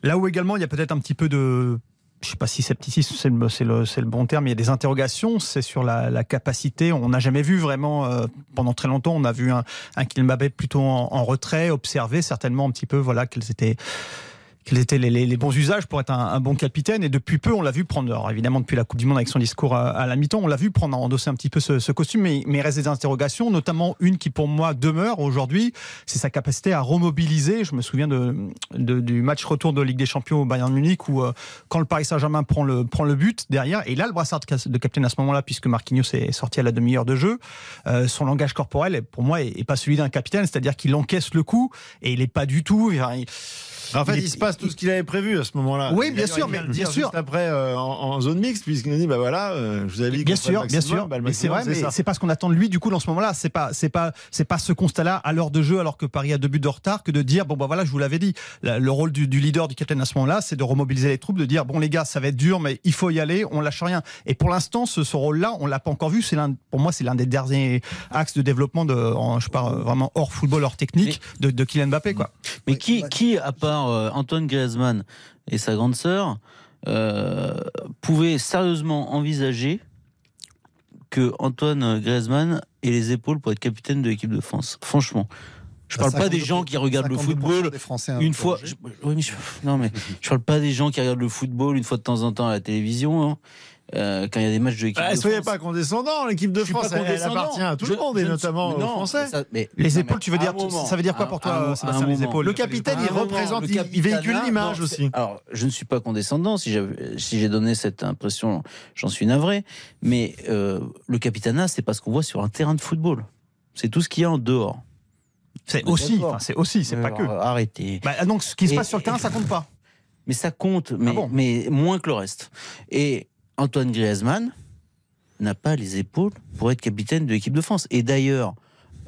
là où également il y a peut-être un petit peu de... Je sais pas si scepticisme c'est le, c'est le, bon terme, il y a des interrogations, c'est sur la, la capacité. On n'a jamais vu vraiment, euh, pendant très longtemps, on a vu un, un plutôt en, en retrait, observer certainement un petit peu voilà, quels étaient quels étaient les, les- les bons usages pour être un, un bon capitaine. Et depuis peu, on l'a vu prendre, alors évidemment depuis la Coupe du Monde avec son discours à, la mi-temps, on l'a vu prendre, endosser un petit peu ce, ce costume, mais, mais il reste des interrogations, notamment une qui pour moi demeure aujourd'hui, c'est sa capacité à remobiliser. Je me souviens de, de- du match retour de Ligue des Champions au Bayern Munich où euh, quand le Paris Saint-Germain prend le, prend le but derrière, et là le brassard de, capitaine à ce moment-là, puisque Marquinhos est sorti à la demi-heure de jeu, euh, son langage corporel, pour moi, est, pas celui d'un capitaine, c'est-à-dire qu'il encaisse le coup et il est pas du tout. il- En fait, Il se passe tout ce qu'il avait prévu à ce moment-là. Oui, bien sûr, mais bien sûr. Juste après, euh, en, en zone mixte, puisqu'il nous dit, bah voilà, euh, je vous avais dit Bien sûr, bien sûr. bah, mais c'est vrai, mais c'est pas ce qu'on attend de lui du coup dans ce moment-là. C'est pas, c'est pas, c'est pas ce constat-là à l'heure de jeu alors que Paris a deux buts de retard que de dire bon bah voilà, je vous l'avais dit. La- le rôle du, du leader, du capitaine à ce moment-là, c'est de remobiliser les troupes, de dire bon les gars, ça va être dur, mais il faut y aller, on lâche rien. Et pour l'instant, ce, ce rôle-là, on l'a pas encore vu. C'est l'un, pour moi, c'est l'un des derniers axes de développement de, en- je parle vraiment hors football, hors technique de, de Kylian Mbappé quoi. Mais qui, qui, à part euh, Antoine Griezmann et sa grande sœur, euh, pouvait sérieusement envisager que Antoine Griezmann ait les épaules pour être capitaine de l'équipe de France Franchement. Je parle pas des gens qui regardent le 52% football Français une fois. je- oui, mais je- non, mais je parle pas des gens qui regardent le football une fois de temps en temps à la télévision. hein, euh, quand il y a des matchs de l'équipe Bah, de soyez France. pas condescendant, l'équipe de France, elle, appartient à tout Je- le monde, et notamment suis- aux non, Français. mais ça- mais- Les non, épaules, tu veux dire, moment, ça veut dire quoi pour toi, un- à Sébastien, un les moment. épaules Le capitaine, il représente, il, il véhicule l'image aussi. Alors, je ne suis pas condescendant. Si j'avais- si j'ai donné cette impression, j'en suis navré. Mais euh, le capitana, c'est pas ce qu'on voit sur un terrain de football. C'est tout ce qu'il y a en dehors. C'est aussi, c'est aussi, c'est pas que. Alors, Arrêtez. Bah, donc ce qui se passe sur le terrain, ça compte pas. Mais ça compte, mais, Ah mais moins que le reste. Et Antoine Griezmann n'a pas les épaules pour être capitaine de l'équipe de France. Et d'ailleurs,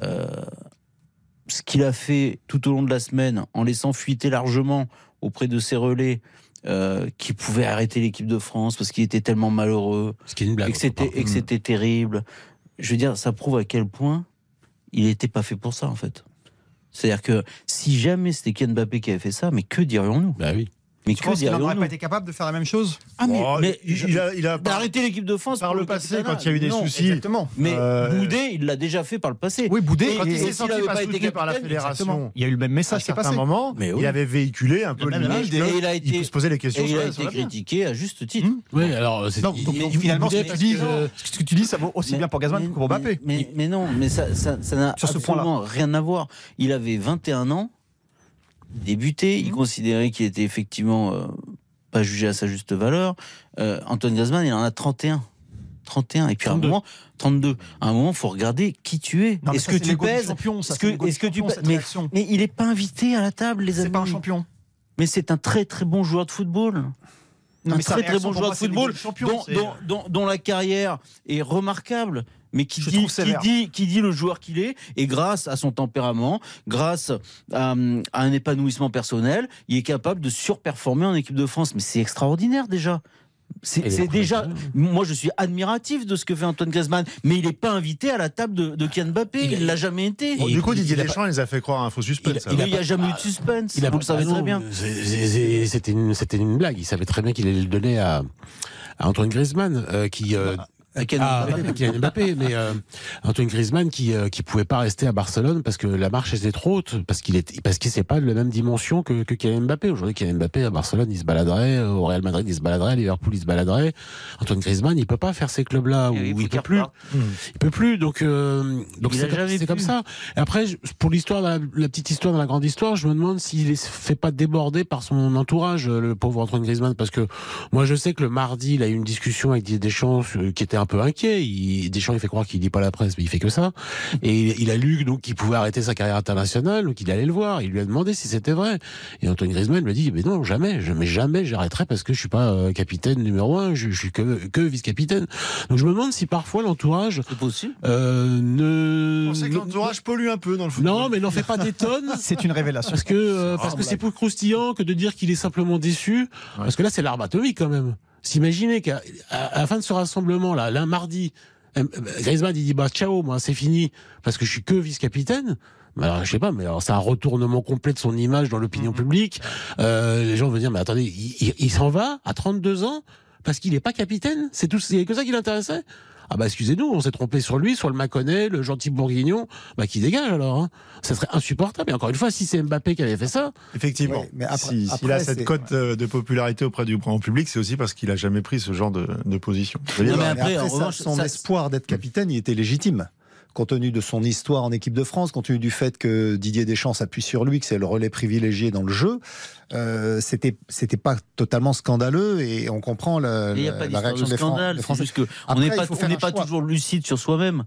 euh, ce qu'il a fait tout au long de la semaine, en laissant fuiter largement auprès de ses relais, euh, qui pouvaient arrêter l'équipe de France parce qu'il était tellement malheureux, Ce qui est une blague. et que c'était et que c'était terrible. Je veux dire, ça prouve à quel point il n'était pas fait pour ça en fait. C'est-à-dire que si jamais c'était Ken Mbappé qui avait fait ça, mais que dirions-nous? Bah oui. Mais Tu que penses qu'il n'aurait pas été capable de faire la même chose Ah mais, Oh, mais il, il a, il a par, d'arrêter l'équipe de France par pour le passé, quand il y a eu des non. soucis. Exactement. Mais Euh, Boudet, il l'a déjà fait par le passé. Oui, Boudet, Quand et- il s'est senti pas pas été soutenu par la fédération, exactement. Il y a eu le même à message certains passé. moments, Mais oui. il avait véhiculé un peu Le même l'image. et il a été- peut se poser les questions Et il a été critiqué à juste titre. Hum. Oui, alors donc, il- il- finalement, ce Boudet, que, tu parce dis, que, euh, ce que tu dis, ça vaut aussi bien pour mais- que pour Mbappé. Mais, non, mais ça n'a Sur ce absolument rien à voir. Il avait 21 ans, il débutait, Mhm. il considérait qu'il était effectivement euh, pas jugé à sa juste valeur. Euh, Antoine Griezmann, il en a 31. 31. Et puis à un 32. moment, 32. À un moment, faut regarder qui tu es. Est-ce que tu Est-ce l'ego que, du est-ce que tu pèses cette mais, réaction. mais il n'est pas invité à la table, les amis. C'est pas un champion. Mais c'est un très très bon joueur de football. Non, un très très bon joueur moi, de football dont, dont- dont- dont la carrière est remarquable. Mais qui dit, qui, dit, qui dit le joueur qu'il est, et grâce à son tempérament, grâce à, à un épanouissement personnel, il est capable de surperformer en équipe de France. Mais c'est extraordinaire déjà. C'est déjà. Moi, je suis admiratif de ce que fait Antoine Griezmann, mais il n'est pas invité à la table de, de Kylian Mbappé. Il l'a jamais été. Bon, du coup, Didier Deschamps, il les a fait croire à un faux suspense. Il- n'y a, jamais eu de suspense. Il a Vous le savez ah très bien. C'était une, c'était une blague. Il savait très bien qu'il allait le donner à, à Antoine Griezmann, euh, qui. euh, À Kylian Ah, Mbappé. Kylian Mbappé, mais euh, Antoine Griezmann qui euh, qui pouvait pas rester à Barcelone parce que la marche était trop haute, parce qu'il est parce qu'il c'est pas de la même dimension que, que Kylian Mbappé. Aujourd'hui, Kylian Mbappé à Barcelone, il se baladerait, euh, au Real Madrid, il se baladerait, à Liverpool, il se baladerait. Antoine Griezmann, il peut pas faire ces clubs-là où il, qu'il peut plus. reparte. Il peut plus, donc euh, donc Il c'est comme, ça. Et après, pour l'histoire, la, la petite histoire dans la grande histoire, je me demande s'il est fait pas déborder par son entourage, euh, le pauvre Antoine Griezmann, parce que moi je sais que le mardi, il a eu une discussion avec Didier Deschamps qui était un peu inquiet. Il, Deschamps, il fait croire qu'il lit pas la presse, mais il fait que ça. Et il a lu donc qu'il pouvait arrêter sa carrière internationale, donc il allait le voir. Il lui a demandé si c'était vrai. Et Antoine Griezmann lui a dit, mais non, jamais, je, mais jamais j'arrêterai parce que je suis pas euh, capitaine numéro un, je, je suis que, que vice-capitaine. Donc je me demande si parfois l'entourage C'est possible. euh, ne. On sait que l'entourage pollue un peu dans le football. non, mais n'en fait pas des tonnes. (laughs) C'est une révélation. Parce que euh, parce que c'est plus croustillant que de dire qu'il est simplement déçu. Parce que là, c'est l'arme atomique quand même. S'imaginer qu'à à- à la fin de ce rassemblement là, l'un mardi, euh, Griezmann il dit bah ciao, moi c'est fini parce que je suis que vice-capitaine. Alors, je sais pas, mais alors c'est un retournement complet de son image dans l'opinion publique. Euh, les gens vont dire mais attendez, il, il- il s'en va à 32 ans parce qu'il n'est pas capitaine? C'est tout, c'est que ça qui l'intéressait? Ah bah excusez-nous, on s'est trompé sur lui, sur le Maconnais, le gentil bourguignon, bah qui dégage alors. Hein? Ça serait insupportable. Et encore une fois, si c'est Mbappé qui avait fait ça, Effectivement. Ouais, mais après- Si- S'il après, a cette cote euh, de popularité auprès du grand public, c'est aussi parce qu'il a jamais pris ce genre de, de position. Non, mais Mais après, en ça, revanche, son ça- espoir d'être capitaine, il était légitime. Compte tenu de son histoire en équipe de France, compte tenu du fait que Didier Deschamps s'appuie sur lui, que c'est le relais privilégié dans le jeu, euh, c'était c'était pas totalement scandaleux et on comprend n'y a la, pas la de réaction des, Fran- scandale. des Français. juste Après, n'est pas, on n'est pas choix. toujours lucide sur soi-même.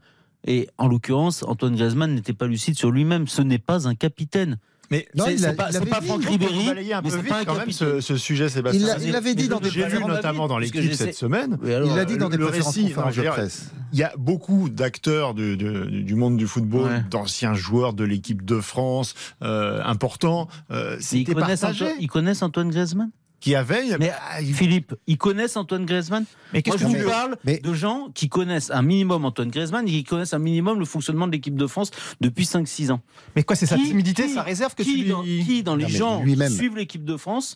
Et en l'occurrence, Antoine Griezmann n'était pas lucide sur lui-même. Ce n'est pas un capitaine. Mais Non, c'est pas, pas Franck Ribéry. c'est pas quand même ce, sujet, Sébastien. Il l'a- il l'avait dit dans des J'ai vu notamment dans l'équipe cette semaine. Il l'a dit dans des conférences de presse. Il y a beaucoup d'acteurs du, monde du football, d'anciens joueurs de l'équipe de France, euh, importants. Euh, ils connaissent Antoine Griezmann? Qui avait. Mais il- Philippe, ils connaissent Antoine Griezmann Mais qu'est-ce que vous parle Mais- de gens qui connaissent un minimum Antoine Griezmann et qui connaissent un minimum le fonctionnement de l'équipe de France depuis 5-6 ans. Mais quoi, c'est sa timidité, qui- sa réserve que qui, tu lui... dans, qui, dans les Non, gens lui-même. qui suivent l'équipe de France,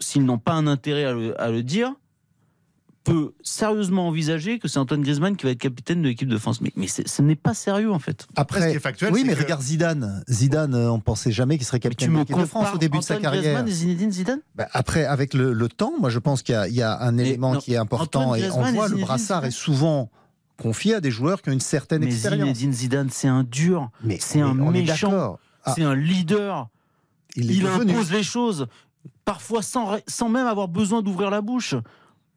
s'ils n'ont pas un intérêt à le, à le dire, peut sérieusement envisager que c'est Antoine Griezmann qui va être capitaine de l'équipe de France. Mais, ce n'est pas sérieux en fait. Après, ce qui est factuel, oui, mais que- regarde Zidane. Zidane, euh, on pensait jamais qu'il serait capitaine de l'équipe de France au début de sa Antoine carrière. Griezmann et Zinedine Zidane? Bah, après, avec le, le temps, moi je pense qu'il y, a- il y a un Mais élément non, qui est important Antoine et on Griezmann voit le brassard est souvent confié à des joueurs qui ont une certaine Mais expérience. Zinedine Zidane, c'est un dur, Mais c'est un méchant. Ah, c'est un leader. il il impose les choses, parfois sans, sans même avoir besoin d'ouvrir la bouche.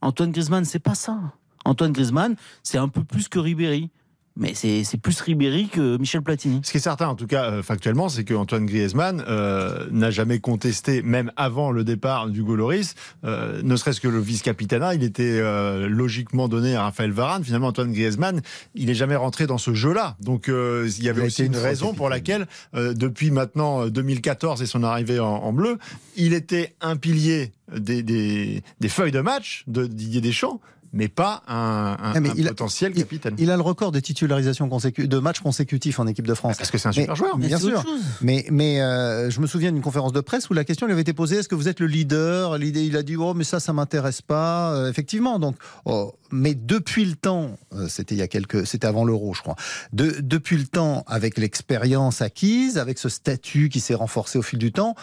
Antoine Griezmann, c'est pas ça. Antoine Griezmann, c'est un peu plus que Ribéry. Mais c'est c'est plus Ribéry que Michel Platini. Ce qui est certain, en tout cas euh, factuellement, c'est que Antoine Griezmann euh, n'a jamais contesté, même avant le départ du Loris, euh, ne serait-ce que le vice-capitana, il était euh, logiquement donné à Raphaël Varane. Finalement, Antoine Griezmann, il n'est jamais rentré dans ce jeu-là. Donc euh, il y avait aussi une raison pour laquelle, euh, depuis maintenant euh, 2014 et son arrivée en, en bleu, il était un pilier des, des, des feuilles de match de Didier Deschamps, mais pas un, un- mais un il a- potentiel capitaine. Il a le record de titularisation consécu- de matchs consécutifs en équipe de France. Parce que c'est un Mais- super joueur. Bien sûr. Mais, mais euh, je me souviens d'une conférence de presse où la question lui avait été posée est-ce que vous êtes le leader? L'idée, il a dit oh mais ça, ça m'intéresse pas. Euh, effectivement, donc. oh, mais depuis le temps, euh, c'était il y a quelques, c'était avant l'euro, je crois. De, depuis le temps, avec l'expérience acquise, avec ce statut qui s'est renforcé au fil du temps.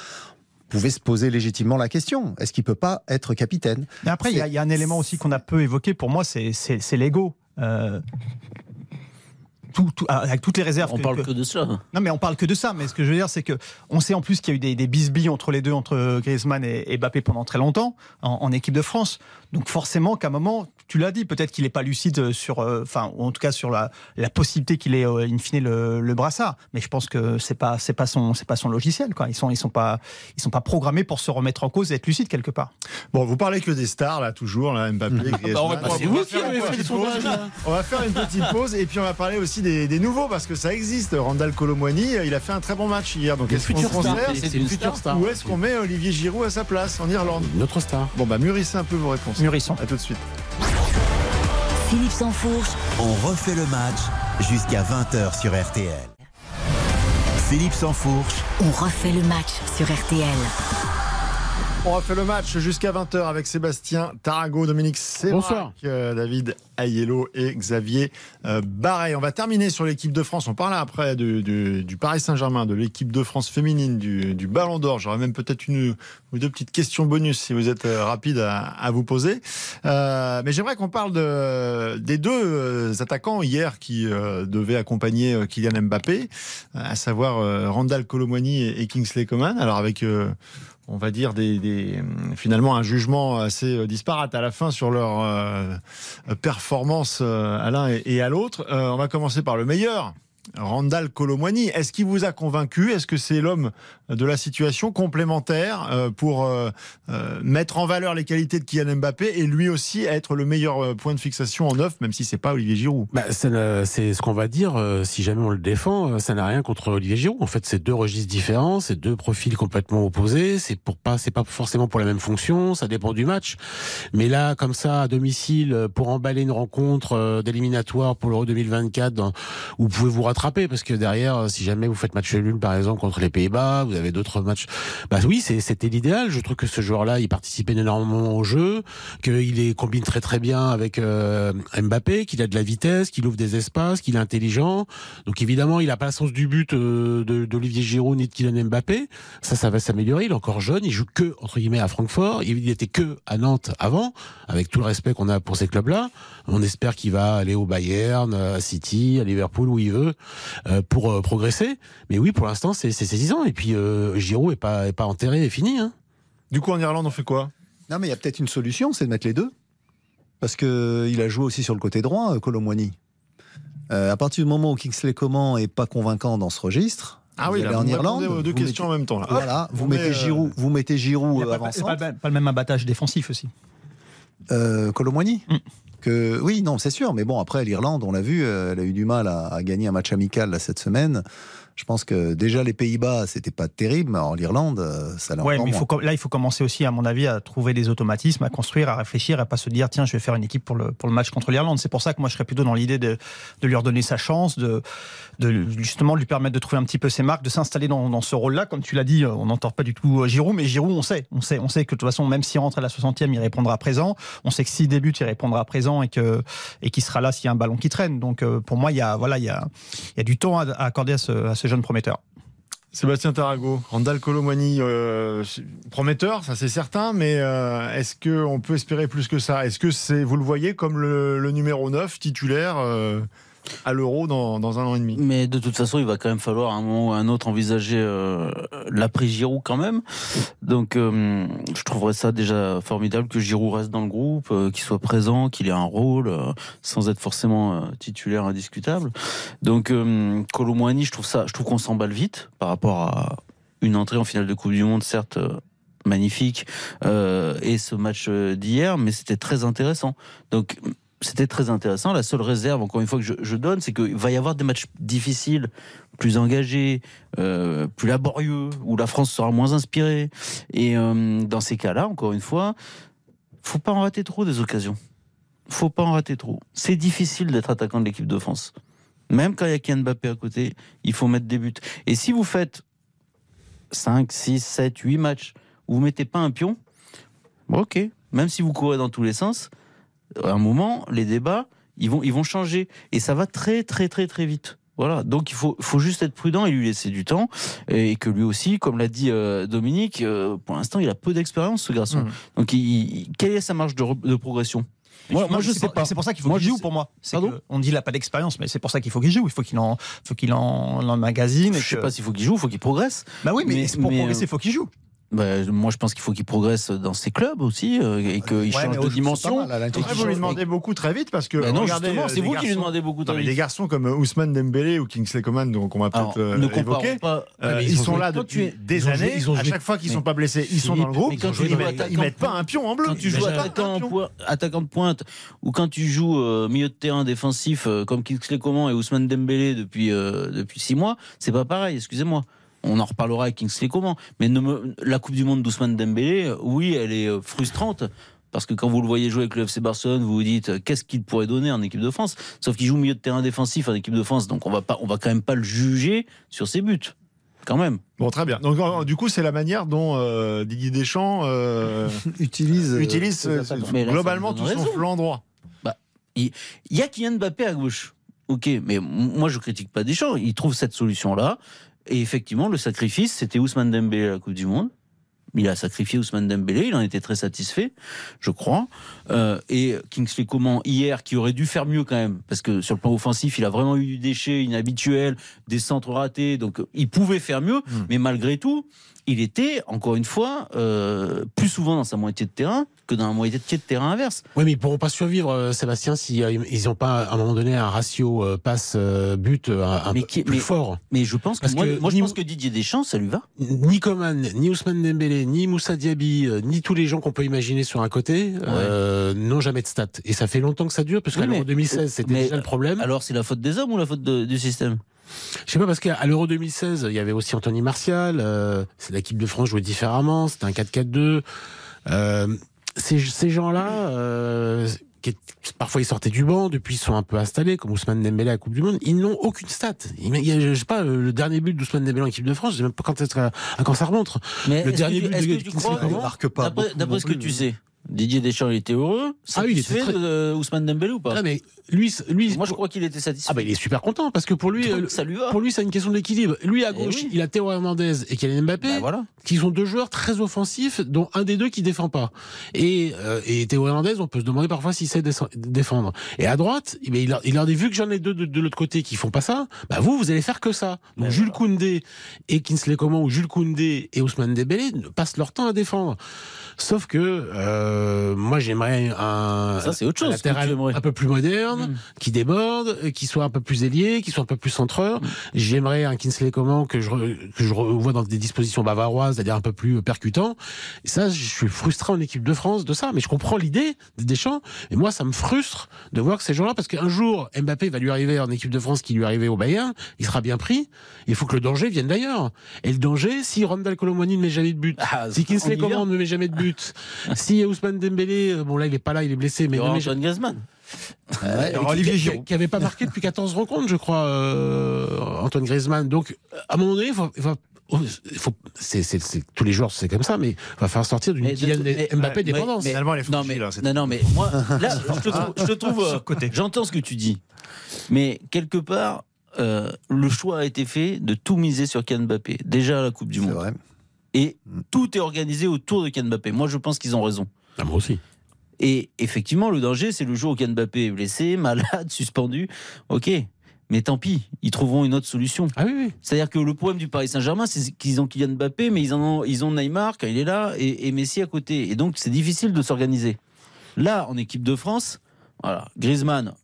Pouvait se poser légitimement la question est-ce qu'il peut pas être capitaine Mais après, il y, a- il y a un élément aussi qu'on a peu évoqué. Pour moi, c'est l'ego. Euh, tout- tout- avec toutes les réserves. On que- parle que- que de cela. Non, mais on parle que de ça. Mais ce que je veux dire, c'est que on sait en plus qu'il y a eu des, des bisbilles entre les deux, entre Griezmann et, et Mbappé pendant très longtemps en, en équipe de France. Donc forcément, qu'à un moment, tu l'as dit, peut-être qu'il n'est pas lucide sur, euh, enfin, ou en tout cas sur la, la possibilité qu'il ait euh, in fine le, le brassard. Mais je pense que c'est pas, c'est pas son, c'est pas son logiciel. Quoi. Ils sont, ils sont pas, ils sont pas programmés pour se remettre en cause et être lucide quelque part. Bon, vous parlez que des stars, là, toujours, là, Mbappé, répond à On va. On va faire une petite pause et puis on va parler aussi des, des nouveaux parce que ça existe. Randall Colomwani, il a fait un très bon match hier. Donc, est-ce qu'on conserve C'est une future star. ou est-ce qu'on met Olivier Giroud à sa place en Irlande? Notre star. Bon, bah, mûrissez un peu vos réponses. Mûrissons. À tout de suite. Philippe Sansfourche, On refait le match jusqu'à 20h sur RTL. Philippe Sansfourche, on refait le match sur RTL. On refait le match jusqu'à 20h avec Sébastien Tarago, Dominique Bonsoir. euh, David Ayello et Xavier euh, Barret. On va terminer sur l'équipe de France. On parle après du, du- du Paris Saint-Germain, de l'équipe de France féminine, du, du Ballon d'Or. J'aurais même peut-être une ou deux petites questions bonus si vous êtes euh, rapide à, à vous poser. Euh, mais j'aimerais qu'on parle de, des deux euh, attaquants hier qui devaient accompagner Kylian Mbappé, à savoir Randall Colomwani et, et Kingsley Coman. Alors avec on va dire des, finalement un jugement assez euh, disparate à la fin sur leur euh, performance euh, à l'un et, et à l'autre. Euh, on va commencer par le meilleur. Randall Colomwani, est-ce qu'il vous a convaincu? Est-ce que c'est l'homme de la situation complémentaire euh, pour euh, euh, mettre en valeur les qualités de Kylian Mbappé et lui aussi être le meilleur point de fixation en neuf, même si c'est pas Olivier Giroud? Bah, c'est ce qu'on va dire si jamais on le défend. Ça n'a rien contre Olivier Giroud. En fait, c'est deux registres différents, c'est deux profils complètement opposés. C'est pour pas, c'est pas forcément pour la même fonction. Ça dépend du match. Mais là, comme ça, à domicile, pour emballer une rencontre d'éliminatoire pour l'Euro 2024, dans- vous pouvez vous rattraper parce que derrière, euh, si jamais vous faites match nul, par exemple contre les Pays-Bas, vous avez d'autres matchs. Bah oui, c'était l'idéal. Je trouve que ce joueur-là, il participe énormément au jeu, qu'il est combine très très bien avec euh, Mbappé, qu'il a de la vitesse, qu'il ouvre des espaces, qu'il est intelligent. Donc évidemment, il a pas le sens du but euh, d'Olivier Giroud ni de Kylian Mbappé. Ça, ça va s'améliorer. Il est encore jeune. Il joue que entre guillemets à Francfort. Il était que à Nantes avant. Avec tout le respect qu'on a pour ces clubs-là, on espère qu'il va aller au Bayern, à City, à Liverpool où il veut euh, pour euh, progresser. Mais oui, pour l'instant, c'est saisissant. Et puis euh, Giroud est pas est pas enterré et fini. Hein. Du coup, en Irlande, on fait quoi? Non, mais il y a peut-être une solution, c'est de mettre les deux. Parce qu'il a joué aussi sur le côté droit, euh, Colomwani. Euh, à partir du moment où Kingsley Coman est pas convaincant dans ce registre, Ah vous oui, allez là, en vous Irlande, deux vous questions en même temps. Là. Voilà, vous on mettez met, euh, Giroud, vous mettez Giroud avant pas le même abattage défensif aussi. Euh, Colomwani? Mm. Oui non c'est sûr mais bon après l'Irlande on l'a vu euh, elle a eu du mal à, à gagner un match amical là, cette semaine je pense que déjà les Pays-Bas c'était pas terrible mais alors l'Irlande euh, ça l'a Ouais, mais il faut, là, il faut commencer aussi, à mon avis, à trouver des automatismes, à construire, à réfléchir, à pas se dire, tiens, je vais faire une équipe pour le, pour le match contre l'Irlande. C'est pour ça que moi, je serais plutôt dans l'idée de, de lui redonner sa chance, de, de justement lui permettre de trouver un petit peu ses marques, de s'installer dans, dans ce rôle-là. Comme tu l'as dit, on n'entend pas du tout euh, Giroud, mais Giroud, on sait, on sait, on sait que de toute façon, même s'il rentre à la 60e, il répondra présent. On sait que s'il débute, il répondra présent et que et qu'il sera là s'il y a un ballon qui traîne. Donc, euh, pour moi, il y a, voilà, il y a, il y a du temps à, à accorder à ce, à ce jeune prometteur. Sébastien Tarago, Randall Colomwani, euh, prometteur, ça c'est certain, mais euh, est-ce qu'on peut espérer plus que ça? Est-ce que c'est, vous le voyez comme le, le numéro 9 titulaire euh, à l'euro dans, dans un an et demi Mais de toute façon, il va quand même falloir à un moment ou à un autre envisager euh, l'après Giroud quand même. Donc, euh, je trouverais ça déjà formidable que Giroud reste dans le groupe, euh, qu'il soit présent, qu'il ait un rôle, euh, sans être forcément titulaire indiscutable. Donc, Colomwani, je trouve ça, je trouve qu'on s'emballe vite par rapport à une entrée en finale de Coupe du Monde, certes. magnifique et ce match d'hier mais c'était très intéressant donc c'était très intéressant. La seule réserve, encore une fois, que je, donne, c'est qu'il va y avoir des matchs difficiles, plus engagés, euh, plus laborieux, où la France sera moins inspirée. Et euh, dans ces cas-là, encore une fois, faut pas en rater trop des occasions. Faut pas en rater trop. C'est difficile d'être attaquant de l'équipe de France. Même quand il y a Kylian Mbappé à côté, il faut mettre des buts. Et si vous faites 5, 6, 7, 8 matchs où vous mettez pas un pion, ok, même si vous courez dans tous les sens, à un moment, les débats, ils vont, ils vont changer. Et ça va très, très, très, très vite. Voilà, donc il faut, faut juste être prudent et lui laisser du temps. Et que lui aussi, comme l'a dit euh, Dominique, euh, pour l'instant, il a peu d'expérience, ce garçon. Mhm. Donc, il- il- quelle est sa marge de, re- de progression? Moi, moi, je sais pas. C'est pour ça qu'il faut qu'il joue sais- pour moi. C'est Pardon? que- on dit qu'il n'a pas d'expérience, mais c'est pour ça qu'il faut qu'il joue. Il faut qu'il en, faut qu'il en, en emmagasine. et Je sais que- pas s'il faut qu'il joue, il faut qu'il progresse. Bah oui, mais, pour mais, progresser, euh, il faut qu'il joue. Bah, moi, je pense qu'il faut qu'il progresse dans ses clubs aussi euh, et qu'il Ouais, change de dimension. mal, à Après, l'intelligence. vous lui demandez beaucoup très vite parce que. Bah non, regardez, justement, euh, c'est vous qui lui demandez beaucoup Non, mais vite. des garçons comme Ousmane Dembélé ou Kingsley Coman, donc on va peut-être euh, ne évoquer. pas. Euh, mais ils, ils ont sont joué- là depuis tu des ils ont joué- années. ils ont à chaque fois qu'ils mais- sont pas blessés, ils sont dans le groupe. Ils mettent pas un pion en bleu. Quand tu joues attaquant, de pointe ou quand tu joues euh, milieu de terrain défensif euh, comme Kingsley Coman et Ousmane Dembélé depuis euh, depuis six mois, c'est pas pareil. Excusez-moi. On en reparlera avec Kingsley Coman. Mais ne me- la Coupe du Monde d'Ousmane Dembélé, oui, elle est euh, frustrante. Parce que quand vous le voyez jouer avec le FC Barcelone, vous vous dites euh, qu'est-ce qu'il pourrait donner en équipe de France? Sauf qu'il joue milieu de terrain défensif en équipe de France, donc on va pas, on va quand même pas le juger sur ses buts. quand même. Bon, très bien. Donc, euh, du coup, c'est la manière dont euh, Didier Deschamps euh, Utilise. (laughs) utilise euh, là, globalement tout son raison. flanc droit. Il y a Kylian Mbappé à gauche. Ok, mais moi je critique pas Deschamps. Il trouve cette solution-là. Et effectivement, le sacrifice, c'était Ousmane Dembélé à la Coupe du Monde. Il a sacrifié Ousmane Dembélé, il en était très satisfait, je crois. Euh, et Kingsley Coman, hier, qui aurait dû faire mieux quand même, parce que sur le plan offensif, il a vraiment eu du déchet inhabituel, des centres ratés, donc il pouvait faire mieux, mais malgré tout, il était, encore une fois, euh, plus souvent dans sa moitié de terrain que dans la moitié de terrain inverse. Oui, mais ils pourront pas survivre, euh, Sébastien, si euh, ils n'ont pas à un moment donné un ratio euh, passe-but un Mais peu qui- plus mais- fort. Mais je pense que, Parce moi, que moi, je ni- pense que Didier Deschamps, ça lui va. Ni Coman, ni Ousmane Dembélé, ni Moussa Diaby, ni tous les gens qu'on peut imaginer sur un côté n'ont jamais de stats. Et ça fait longtemps que ça dure, parce Oui, mais- 2016, c'était déjà le problème. Alors c'est la faute des hommes ou la faute de- du système? Je sais pas, parce qu'à l'Euro 2016, il y avait aussi Anthony Martial, euh, l'équipe de France jouait différemment, c'était un 4-4-2. Euh, ces ces gens-là, euh, qui- parfois ils sortaient du banc, depuis ils sont un peu installés, comme Ousmane Dembélé à la Coupe du Monde, ils n'ont aucune stat. Il y a, je sais pas, le dernier but d'Ousmane Dembélé en équipe de France, je sais même pas quand, à quand ça remonte. Mais Le est-ce dernier que tu- but de que tu crois- Il marque pas D'après ce que tu sais, Didier Deschamps, il était heureux Ah oui, il était très- de Ousmane Dembélé ou pas? Ah, mais lui, lui, Moi, je crois qu'il était satisfait. ah bah il est super content parce que pour lui, Donc, euh, ça lui va. pour lui, c'est une question d'équilibre. Lui à Eh gauche, oui. il a Théo Hernandez et Kylian Mbappé. Bah, voilà. qui sont deux joueurs très offensifs, dont un des deux qui défend pas. Et, euh, et Théo Hernandez, on peut se demander parfois s'il sait défendre. Et à droite, eh bien, il, a, il vu que j'en ai deux de, de l'autre côté qui font pas ça, bah vous, vous allez faire que ça. Donc Ben Jules Koundé et Kinsley Coman, ou Jules Koundé et Ousmane Dembélé passent leur temps à défendre. Sauf que euh, moi, j'aimerais un, Ça, c'est autre chose un latéral un peu plus moderne, Mm. qui déborde, euh, qui soit un peu plus ailier, qui soit un peu plus centreur. Mm. J'aimerais un Kinsley Coman que je, que je revois dans des dispositions bavaroises, c'est-à-dire un peu plus percutant. Et ça, je suis frustré en équipe de France de ça. Mais je comprends l'idée des Deschamps. Et moi, ça me frustre de voir que ces gens-là, parce qu'un jour, Mbappé va lui arriver en équipe de France qui lui arrivait au Bayern, il sera bien pris. Il faut que le danger vienne d'ailleurs. Et le danger, si Randall Colomwani ne met jamais de but, Ah, si Kinsley. Coman ne met jamais de but, si (laughs) Ousmane Dembélé, euh, bon là, il est pas là, il est blessé, mais Antoine Griezmann. Ouais, qui- Olivier qui, Giroud. qui avait pas marqué depuis 14 rencontres, je crois, euh, Antoine Griezmann. Donc, à un moment donné, il faut, il faut- il faut- c'est, c'est- c'est- tous les joueurs, c'est comme ça, mais il va falloir sortir d'une Mbappé ouais, dépendance. mais- Finalement, est Non mais, là, non, non, mais moi, là, je te trouve, je te trouve, (laughs) euh, j'entends ce que tu dis, mais quelque part, euh, le choix a été fait de tout miser sur Kylian Mbappé, déjà à la Coupe du C'est Monde, vrai. et tout est organisé autour de Kylian Mbappé. Moi, je pense qu'ils ont raison. Ah, moi aussi. Et effectivement, le danger, c'est le jour où Mbappé est blessé, (laughs) malade, suspendu. Ok, mais tant pis, ils trouveront une autre solution. Ah oui, oui. C'est-à-dire que le problème du Paris Saint-Germain, c'est qu'ils ont Kylian Mbappé, mais ils, en ont, ils ont Neymar quand il est là et, et Messi à côté. Et donc, c'est difficile de s'organiser. Là, en équipe de France, voilà, Griezmann,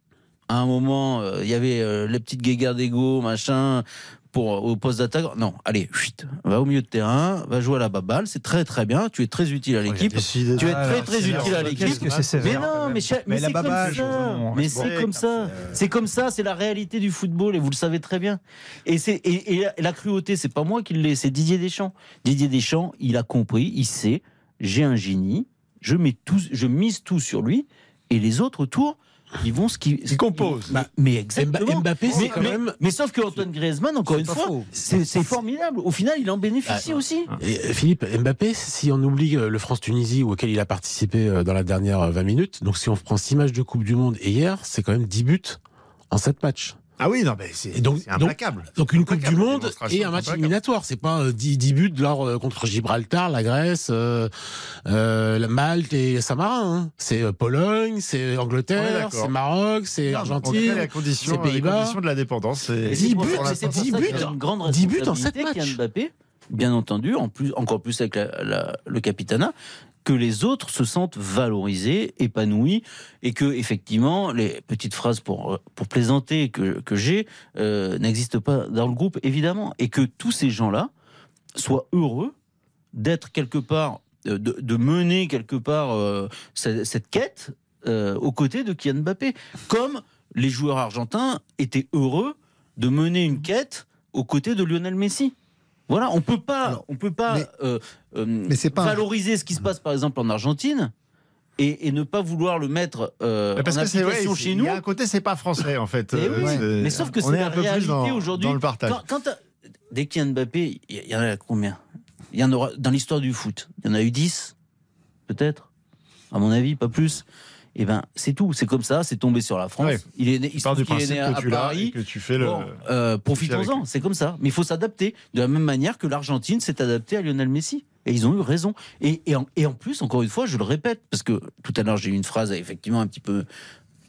à un moment, euh, il y avait euh, les petites guéguerres d'ego, machin, pour, au poste d'attaque. Non, allez, chut, va au milieu de terrain, va jouer à la baballe, c'est très très bien, tu es très utile à l'équipe. Tu es très très utile à l'équipe. Mais non, mais, mais c'est comme ça. bon, Mais bon, c'est comme ça. C'est comme ça. C'est la réalité du football et vous le savez très bien. Et c'est et, et la- et la cruauté, c'est pas moi qui l'ai, c'est Didier Deschamps. Didier Deschamps, il a compris, il sait. J'ai un génie. Je mets tout, je mise tout sur lui et les autres autour, ils vont ce qui. Ils composent. Bah, mais exactement. Mbappé, c'est mais, quand mais- même. mais sauf que Antoine Griezmann, encore une fois, c'est formidable. Au final, il en bénéficie Ah, aussi. Et, euh, Philippe, Mbappé, si on oublie euh, le France-Tunisie auquel il a participé euh, dans la dernière euh, 20 minutes, donc si on prend 6 matchs de Coupe du Monde et hier, c'est quand même 10 buts en 7 matchs. Ah oui, non, mais c'est donc- implacable. Donc une Coupe du Monde et un match éliminatoire. C'est pas euh, 10, 10 buts lors, euh, contre Gibraltar, la Grèce, euh, euh, la Malte et Saint-Marin. hein. C'est euh, Pologne, c'est Angleterre, c'est Maroc, c'est Argentine. la condition, c'est les Pays-Bas. de la dépendance. c'est- Et Dix c'est pour buts, ça- c'est pour ça 10 qu'il buts, a une grande 10 buts en responsabilité, sept matchs. Bien entendu, en plus, encore plus avec le capitanat, que les autres se sentent valorisés, épanouis, et que effectivement les petites phrases pour, euh, pour plaisanter que, que j'ai euh, n'existent pas dans le groupe, évidemment, et que tous ces gens-là soient heureux d'être quelque part, euh, de, mener quelque part cette, quête aux côtés de Kylian Mbappé, comme les joueurs argentins étaient heureux de mener une quête aux côtés de Lionel Messi. Voilà, on peut pas, Alors, on peut pas mais- euh, euh, mais un- valoriser ce qui se passe par exemple en Argentine et, et ne pas vouloir le mettre euh, Mais parce en que c'est vrai, application c'est- chez il nous. y a un côté, c'est pas français en fait. Eh Euh, oui, mais sauf que c'est la un peu plus réalité dans- aujourd'hui. Dans le partage. Quand, quand t'as- des Kylian Mbappé, il y en a combien? Il y en aura dans l'histoire du foot. Il y en a eu 10, peut-être, à mon avis, pas plus. Et ben, c'est tout. C'est comme ça. C'est tombé sur la France. Ouais. Il est né, il du qu'il est né à que tu Paris. que tu fais le. Bon, euh, profitons-en, c'est comme ça. Mais il faut s'adapter de la même manière que l'Argentine s'est adaptée à Lionel Messi. Et ils ont eu raison. Et, et, en, et en plus, encore une fois, je le répète, parce que tout à l'heure j'ai eu une phrase effectivement un petit peu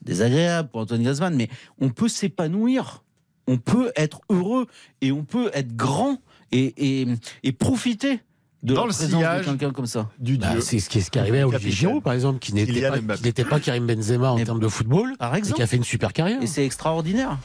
désagréable pour Antoine Griezmann, mais on peut s'épanouir, on peut être heureux et on peut être grand et, et, et profiter de Dans la le présence sillage de quelqu'un comme ça. Du Bah, dieu. c'est ce qui est, ce qui arrivé à Olivier. Giroud, par exemple, qui n'était pas, Karim Benzema en Mais- termes de football, et exemple. qui a fait une super carrière. Et c'est extraordinaire.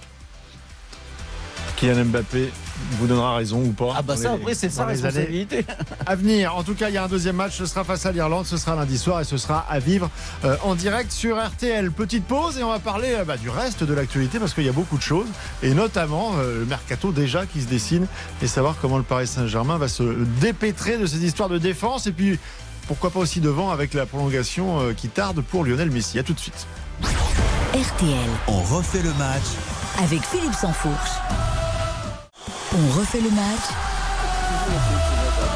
Kylian Mbappé vous donnera raison ou pas. Ah bah ça, les- après, c'est sa responsabilité. à venir. En tout cas, il y a un deuxième match. Ce sera face à l'Irlande. Ce sera lundi soir et ce sera à vivre euh, en direct sur RTL. Petite pause et on va parler euh, bah, du reste de l'actualité parce qu'il y a beaucoup de choses et notamment euh, le mercato déjà qui se dessine et savoir comment le Paris Saint-Germain va se dépêtrer de ces histoires de défense et puis pourquoi pas aussi devant avec la prolongation euh, qui tarde pour Lionel Messi. À tout de suite. RTL, On refait le match avec Philippe Sansfourche. On refait le match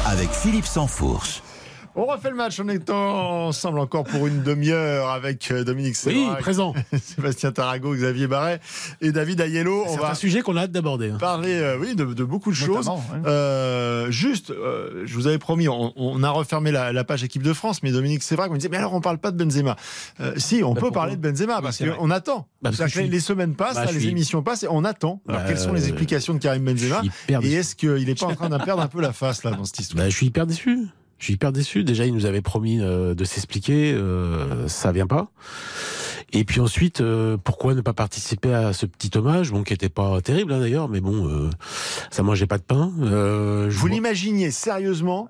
avec Philippe Sansfourche. On refait le match en étant ensemble encore pour une demi-heure avec euh, Dominique Oui, Sévrac, présent. (laughs) Sébastien Tarago, Xavier Barret et David Ayello. On C'est va un sujet qu'on a hâte d'aborder. hein. parler euh, oui, de, de beaucoup de choses. Ouais. Euh, juste, euh, je vous avais promis, on, on a refermé la, la page équipe de France, mais Dominique Sévrac me disait, mais alors on parle pas de Benzema. Euh, si, on Bah, peut parler de Benzema, Oui, parce qu'on attend. Bah, parce que C'est-à-dire que je suis- Les semaines passent, Bah, là, les suis- émissions passent et on attend. Alors Bah, quelles sont les explications de Karim Benzema Et déçu. est-ce qu'il n'est pas en train d'en perdre un peu la face là dans cette histoire Bah, je suis hyper déçu. Je suis hyper déçu. Déjà, il nous avait promis euh, de s'expliquer. Euh, ça vient pas. Et puis ensuite, euh, pourquoi ne pas participer à ce petit hommage, bon, qui était pas terrible hein, d'ailleurs, mais bon, euh, ça mangeait pas de pain. Euh, je Vous vois- l'imaginiez sérieusement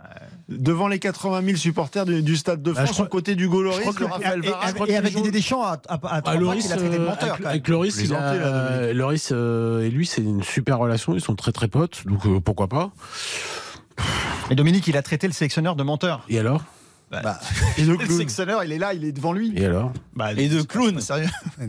devant les 80 000 supporters du, du Stade de Bah, France, crois- aux côtés du que- de Raphaël Et, Varane et que avec Didier Deschamps à, à, à Ah, trois Loris, qu'il a traité de euh, menteur. avec, avec Loris, il là, Dominique. Loris euh, et lui, c'est une super relation. Ils sont très très potes, donc euh, pourquoi pas? Et Dominique, il a traité le sélectionneur de menteur. Et alors Bah, (laughs) et de Le clown. sélectionneur, il est là, il est devant lui. Et alors Bah, Et de pas- clown. Sérieux. (laughs) ouais.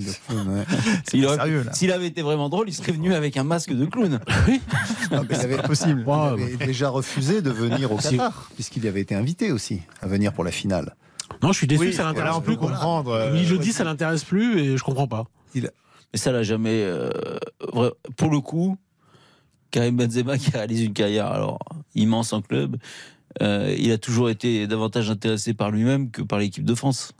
S'il aurait- sérieux, là. S'il avait été vraiment drôle, il serait venu avec un masque de clown. (laughs) Non, mais il avait, possible. il avait déjà refusé de venir au Si. Qatar, puisqu'il avait été invité aussi à venir pour la finale. Non, je suis déçu, Oui, ça l'intéresse plus. comprendre. euh, il le dit, ça l'intéresse plus et je comprends pas. Mais ça l'a jamais. euh, pour le coup, Karim Benzema qui réalise une carrière alors immense en club, euh, il a toujours été davantage intéressé par lui-même que par l'équipe de France.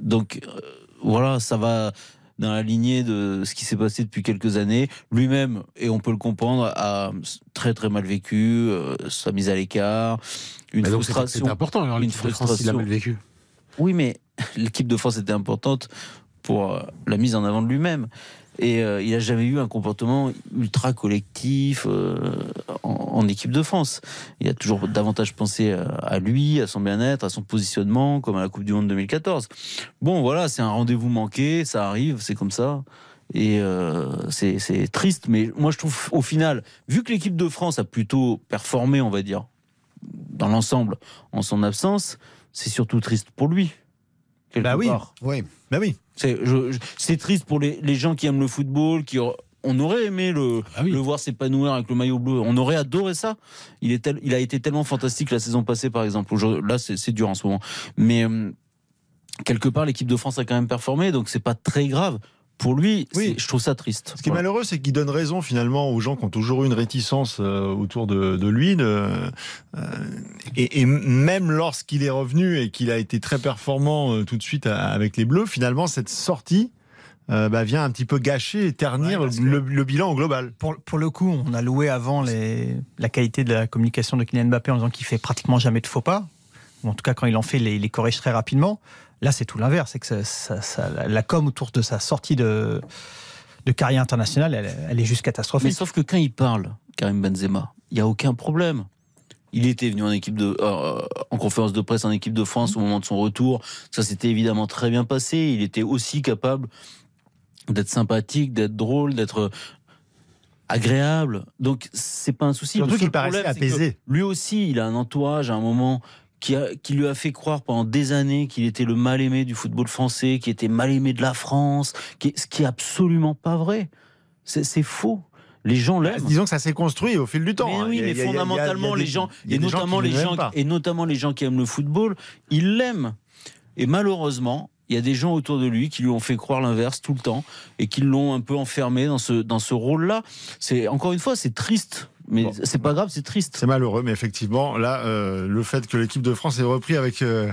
Donc euh, voilà, ça va dans la lignée de ce qui s'est passé depuis quelques années. Lui-même, et on peut le comprendre, a très très mal vécu euh, sa mise à l'écart, une frustration. C'était important, alors une l'équipe de France, il a frustration. mal vécu. Oui, mais (laughs) l'équipe de France était importante pour la mise en avant de lui-même. Et euh, il n'a jamais eu un comportement ultra collectif euh, en, en équipe de France. Il a toujours davantage pensé à, à lui, à son bien-être, à son positionnement, comme à la Coupe du Monde 2014. Bon, voilà, c'est un rendez-vous manqué, ça arrive, c'est comme ça. Et euh, c'est triste, mais moi je trouve au final, vu que l'équipe de France a plutôt performé, on va dire, dans l'ensemble, en son absence, c'est surtout triste pour lui. quelque Bah oui. part. Oui. Bah oui. C'est triste pour les, les gens qui aiment le football, qui on aurait aimé le, Ah oui. le voir s'épanouir avec le maillot bleu. On aurait adoré ça. Il, est tel- il a été tellement fantastique la saison passée, par exemple. Là, c'est dur en ce moment. Mais euh, quelque part, l'équipe de France a quand même performé, donc c'est pas très grave. Pour lui, Oui. je trouve ça triste. Ce qui est malheureux, c'est qu'il donne raison finalement aux gens qui ont toujours eu une réticence euh, autour de, de lui. de- euh, et, et même lorsqu'il est revenu et qu'il a été très performant euh, tout de suite à- avec les Bleus, finalement, cette sortie euh, bah, vient un petit peu gâcher et ternir Ouais, le, le bilan au global. Pour, pour le coup, on a loué avant les, la qualité de la communication de Kylian Mbappé en disant qu'il fait pratiquement jamais de faux pas. Ou en tout cas, quand il en fait, il les corrige très rapidement. Là, c'est tout l'inverse. C'est que ça- ça- ça- la- com autour de sa sortie de, de carrière internationale, elle, elle est juste Mais catastrophique. sauf que quand il parle, Karim Benzema, il n'y a aucun problème. Il était venu en équipe de, euh, en conférence de presse en équipe de France au moment de son retour. Ça s'était évidemment très bien passé. Il était aussi capable d'être sympathique, d'être drôle, d'être agréable. Donc c'est pas un souci. Surtout qu'il paraissait apaisé. Lui aussi, il a un entourage à un moment qui, a- qui lui a fait croire pendant des années qu'il était le mal aimé du football français, qu'il était mal aimé de la France, qui, ce qui est absolument pas vrai. C'est faux. Les gens l'aiment. Disons que ça s'est construit au fil du temps. Mais hein. oui, mais fondamentalement, les gens, et notamment les gens, et notamment les gens qui aiment le football, ils l'aiment. Et malheureusement, il y a des gens autour de lui qui lui ont fait croire l'inverse tout le temps et qui l'ont un peu enfermé dans ce dans ce rôle-là. C'est encore une fois, c'est triste, mais Bon. c'est pas grave, c'est triste. C'est malheureux, mais effectivement, là, euh, le fait que l'équipe de France ait repris avec euh,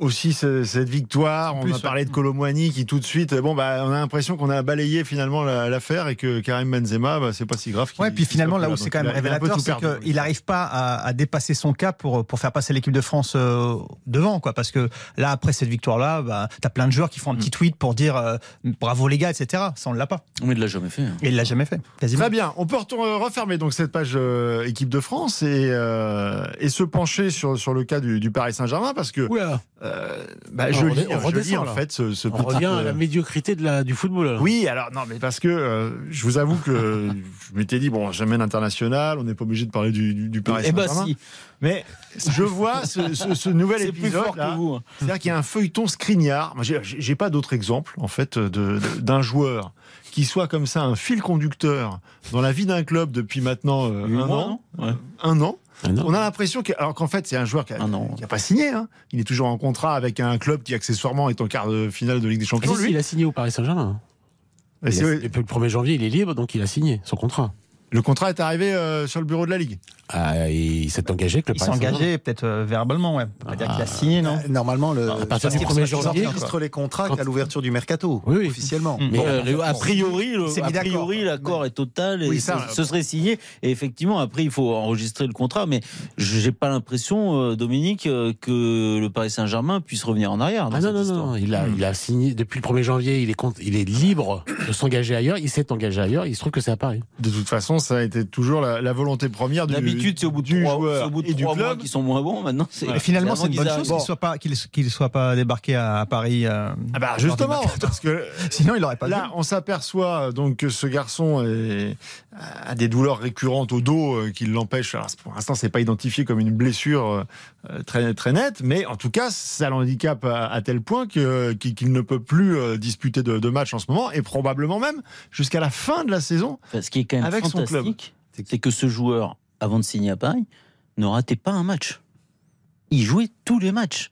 aussi ce- cette victoire, on a ouais. parlé de Colomboigny qui tout de suite, bon, bah, on a l'impression qu'on a balayé finalement la- l'affaire et que Karim Benzema, bah, c'est pas si grave. qu'il- Ouais, puis finalement, là où c'est quand même révélateur, c'est qu'il n'arrive pas à, à dépasser son cap pour, pour faire passer l'équipe de France euh, devant, quoi. Parce que là, après cette victoire-là, bah, t'as plein de joueurs qui font un Mm. petit tweet pour dire euh, bravo les gars, etc. Ça, on ne l'a pas. Mais il l'a jamais fait. hein. Et il l'a jamais fait, quasiment. Très bien, on peut retourner- refermer donc cette page euh, équipe de France et, euh, et se pencher sur, sur le cas du, du Paris Saint-Germain parce que Oula, euh, bah, je, lis, je en là. fait ce, ce on petit, revient à la médiocrité de la, du football. alors. Oui, alors non, mais parce que euh, je vous avoue que (laughs) je m'étais dit bon, jamais international, on n'est pas obligé de parler du, du, du Paris Eh ben si, Mais je vois ce, ce- ce nouvel c'est plus épisode fort là. que vous. hein. C'est-à-dire qu'il y a un feuilleton scrignard. Moi, j'ai- j'ai pas d'autre exemple en fait de- de- d'un joueur qui soit comme ça un fil conducteur dans la vie d'un club depuis maintenant euh, un mois, an. Ouais. Un an. Ah. On a l'impression que, alors qu'en fait, c'est un joueur qui n'a pas signé. hein. Il est toujours en contrat avec un club qui accessoirement est en quart de finale de Ligue des Ah, Champions. si, lui. il a signé au Paris Saint-Germain. Depuis le 1er janvier, il est libre, donc il a signé son contrat. Le contrat est arrivé euh, sur le bureau de la Ligue. Ah, il s'est engagé avec le Il s'est engagé peut-être euh, verbalement, ouais. On va dire qu'il a Ah. signé, non Euh, Normalement, le, À partir du se 1er passe- janvier, ils enregistrent les contrats quand- qu'à l'ouverture du mercato, Oui, oui. officiellement. Mais, Bon, euh, a priori, l'accord est total et Oui, ça, ce, ce serait signé. Et effectivement, après, il faut enregistrer le contrat. Mais j'ai pas l'impression, euh, Dominique, que le Paris Saint-Germain puisse revenir en arrière. dans Ah non, cette non, histoire. non, il a, il a signé depuis le 1er janvier, il est, compte- il est libre de s'engager ailleurs, il s'est engagé ailleurs, il se trouve que c'est à Paris. De toute façon, ça a été toujours la, la volonté première du, D'habitude, c'est au bout de du trois, joueur c'est au bout de et du mois club. qui sont moins bons. Maintenant, c'est. Finalement, c'est une bonne chose qu'ils qu'il soit pas qu'il soit pas débarqué à, à Paris. euh, Ah bah justement, parce que (laughs) Sinon, il aurait pas. là, on s'aperçoit donc que ce garçon est- a des douleurs récurrentes au dos euh, qui l'empêchent. Alors pour l'instant, c'est pas identifié comme une blessure euh, euh, très très nette, mais en tout cas, ça l'handicape à, à tel point que qu'il ne peut plus disputer de, de matchs en ce moment et probablement même jusqu'à la fin de la saison. Ce qui est quand même Avec fantastique, c'est que ce joueur, avant de signer à Paris, ne ratait pas un match. Il jouait tous les matchs.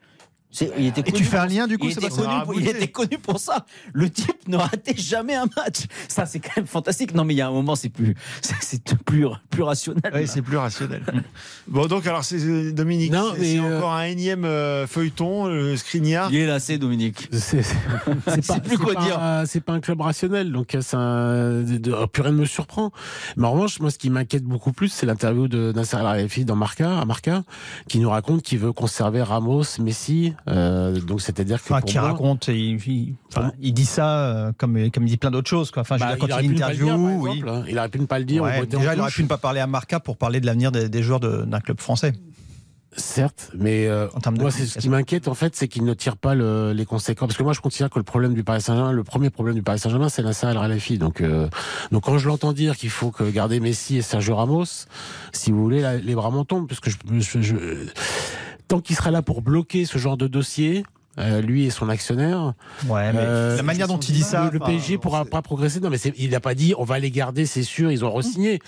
C'est- il était Et tu fais un lien du coup, il était, connu pour, il était connu pour ça. Le type ne ratait jamais un match. Ça, c'est quand même fantastique. Non, mais il y a un moment, c'est plus, (laughs) c'est- plus, plus rationnel. Oui, c'est plus rationnel. (laughs) bon, donc alors c'est Dominique, Non, c'est euh, encore un énième euh, feuilleton, le Skriniar. Il est lassé, Dominique. C'est (laughs) plus c'est quoi pas dire. un- C'est pas un club rationnel, donc euh, ça, de- de- plus rien ne me surprend. Mais en revanche, moi, ce qui m'inquiète beaucoup plus, c'est l'interview de Nasser El Khelaifi dans Marca, à Marca, qui nous raconte qu'il veut conserver Ramos, Messi. Euh, donc c'est-à-dire que Enfin, pour qui moi, raconte, il, il- enfin, il dit ça euh, comme, comme il dit plein d'autres choses. Quoi. Enfin, je bah, dire, il quand aurait il le interview, dire, oui. hein. il aurait pu ne pas le dire. Ouais, déjà, il aurait pu ne pas parler à Marca pour parler de l'avenir des, des joueurs d'un club français. Certes, mais euh, En moi, c'est ce qui m'inquiète en fait, c'est qu'il ne tire pas le- les conséquences. Parce que moi, je considère que le problème du Paris Saint-Germain, le premier problème du Paris Saint-Germain, c'est Nasser El Khelaifi. Donc, euh, donc quand je l'entends dire qu'il faut que garder Messi et Sergio Ramos, si vous voulez, là, les bras m'en tombent, parce que je, je- je- tant qu'il sera là pour bloquer ce genre de dossier. Euh, lui et son actionnaire. Ouais, mais Euh, la manière dont il dit ça. le, le enfin, PSG pourra pas progresser. Non, mais il n'a pas dit on va les garder, c'est sûr, ils ont re-signé.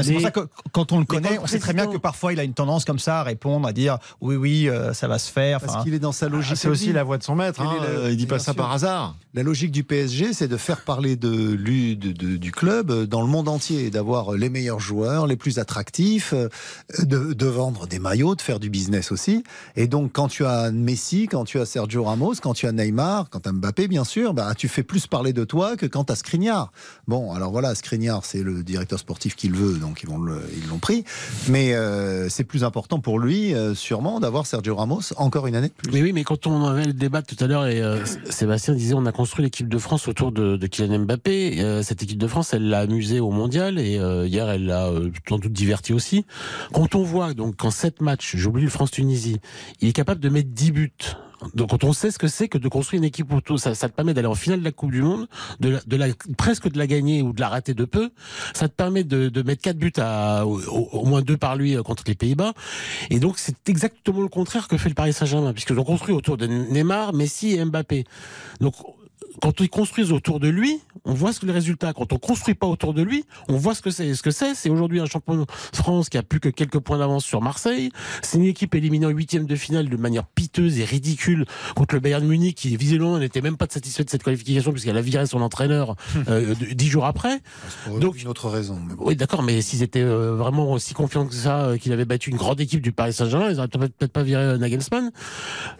C'est pour ça que quand on le connaît, on sait très bien que parfois il a une tendance comme ça à répondre, à dire oui, oui, euh, ça va se faire. Parce qu'il est dans sa logique. Ah, c'est aussi la voix de son maître. Hein, euh, Il dit pas ça sûr. par hasard. La logique du PSG, c'est de faire parler de, lui- de- de- du club dans le monde entier, d'avoir les meilleurs joueurs, les plus attractifs, de, de vendre des maillots, de faire du business aussi. Et donc, quand tu as Messi, quand tu as Sergio Ramos, quand tu as Neymar, quand tu as Mbappé, bien sûr, bah, tu fais plus parler de toi que quand tu as Skriniar. Bon, alors voilà, Skriniar, c'est le directeur sportif qui le veut, donc ils l'ont pris. Mais euh, c'est plus important pour lui, euh, sûrement, d'avoir Sergio Ramos encore une année de oui, mais quand on avait le débat tout à l'heure, et euh, Sébastien disait on a construit l'équipe de France autour de, Kylian Mbappé. Cette équipe de France, elle l'a amusé au mondial et hier, elle l'a sans doute diverti aussi. Quand on voit donc qu'en sept matchs, j'oublie le France-Tunisie, il est capable de mettre 10 buts. Donc quand on sait ce que c'est que de construire une équipe autour, ça, ça te permet d'aller en finale de la Coupe du Monde, de, la, de la, presque de la gagner ou de la rater de peu. Ça te permet de, de mettre quatre buts à au, moins deux par lui euh, contre les Pays-Bas. Et donc c'est exactement le contraire que fait le Paris Saint-Germain, puisque ont construit autour de Neymar, Messi et Mbappé. Donc quand ils construisent autour de lui, on voit ce que les résultats. Quand on construit pas autour de lui, on voit ce que c'est. Ce que c'est, c'est aujourd'hui un champion de France qui a plus que quelques points d'avance sur Marseille. C'est une équipe éliminée en huitième de finale de manière piteuse et ridicule contre le Bayern Munich, qui visiblement n'était même pas satisfait de cette qualification puisqu'elle a viré son entraîneur euh, dix jours après. Pour Donc une autre raison. Mais bon. Oui, d'accord, mais s'ils étaient euh, vraiment aussi confiants que ça, euh, qu'il avait battu une grande équipe du Paris Saint-Germain, ils n'auraient peut-être pas viré euh, Nagelsmann.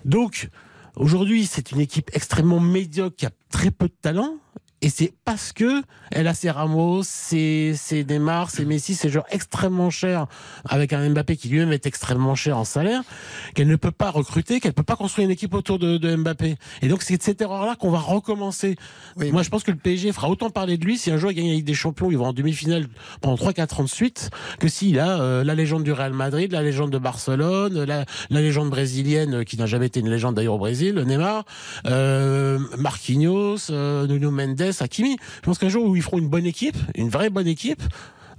Donc Aujourd'hui, c'est une équipe extrêmement médiocre qui a très peu de talent. Et c'est parce que elle a ses Ramos, ses, ses Neymar, ses Messi, ces joueurs extrêmement chers, avec un Mbappé qui lui-même est extrêmement cher en salaire, qu'elle ne peut pas recruter, qu'elle ne peut pas construire une équipe autour de, de Mbappé. Et donc c'est cette erreur-là qu'on va recommencer. Moi, je pense que le PSG fera autant parler de lui si un joueur gagne la Ligue des Champions, il va en demi-finale pendant 3-4 ans de suite, que s'il a euh, la légende du Real Madrid, la légende de Barcelone, la, la légende brésilienne, qui n'a jamais été une légende d'ailleurs au Brésil, Neymar, euh, Marquinhos, euh, Nuno Mendes, Hakimi. Je pense qu'un jour où ils feront une bonne équipe, une vraie bonne équipe,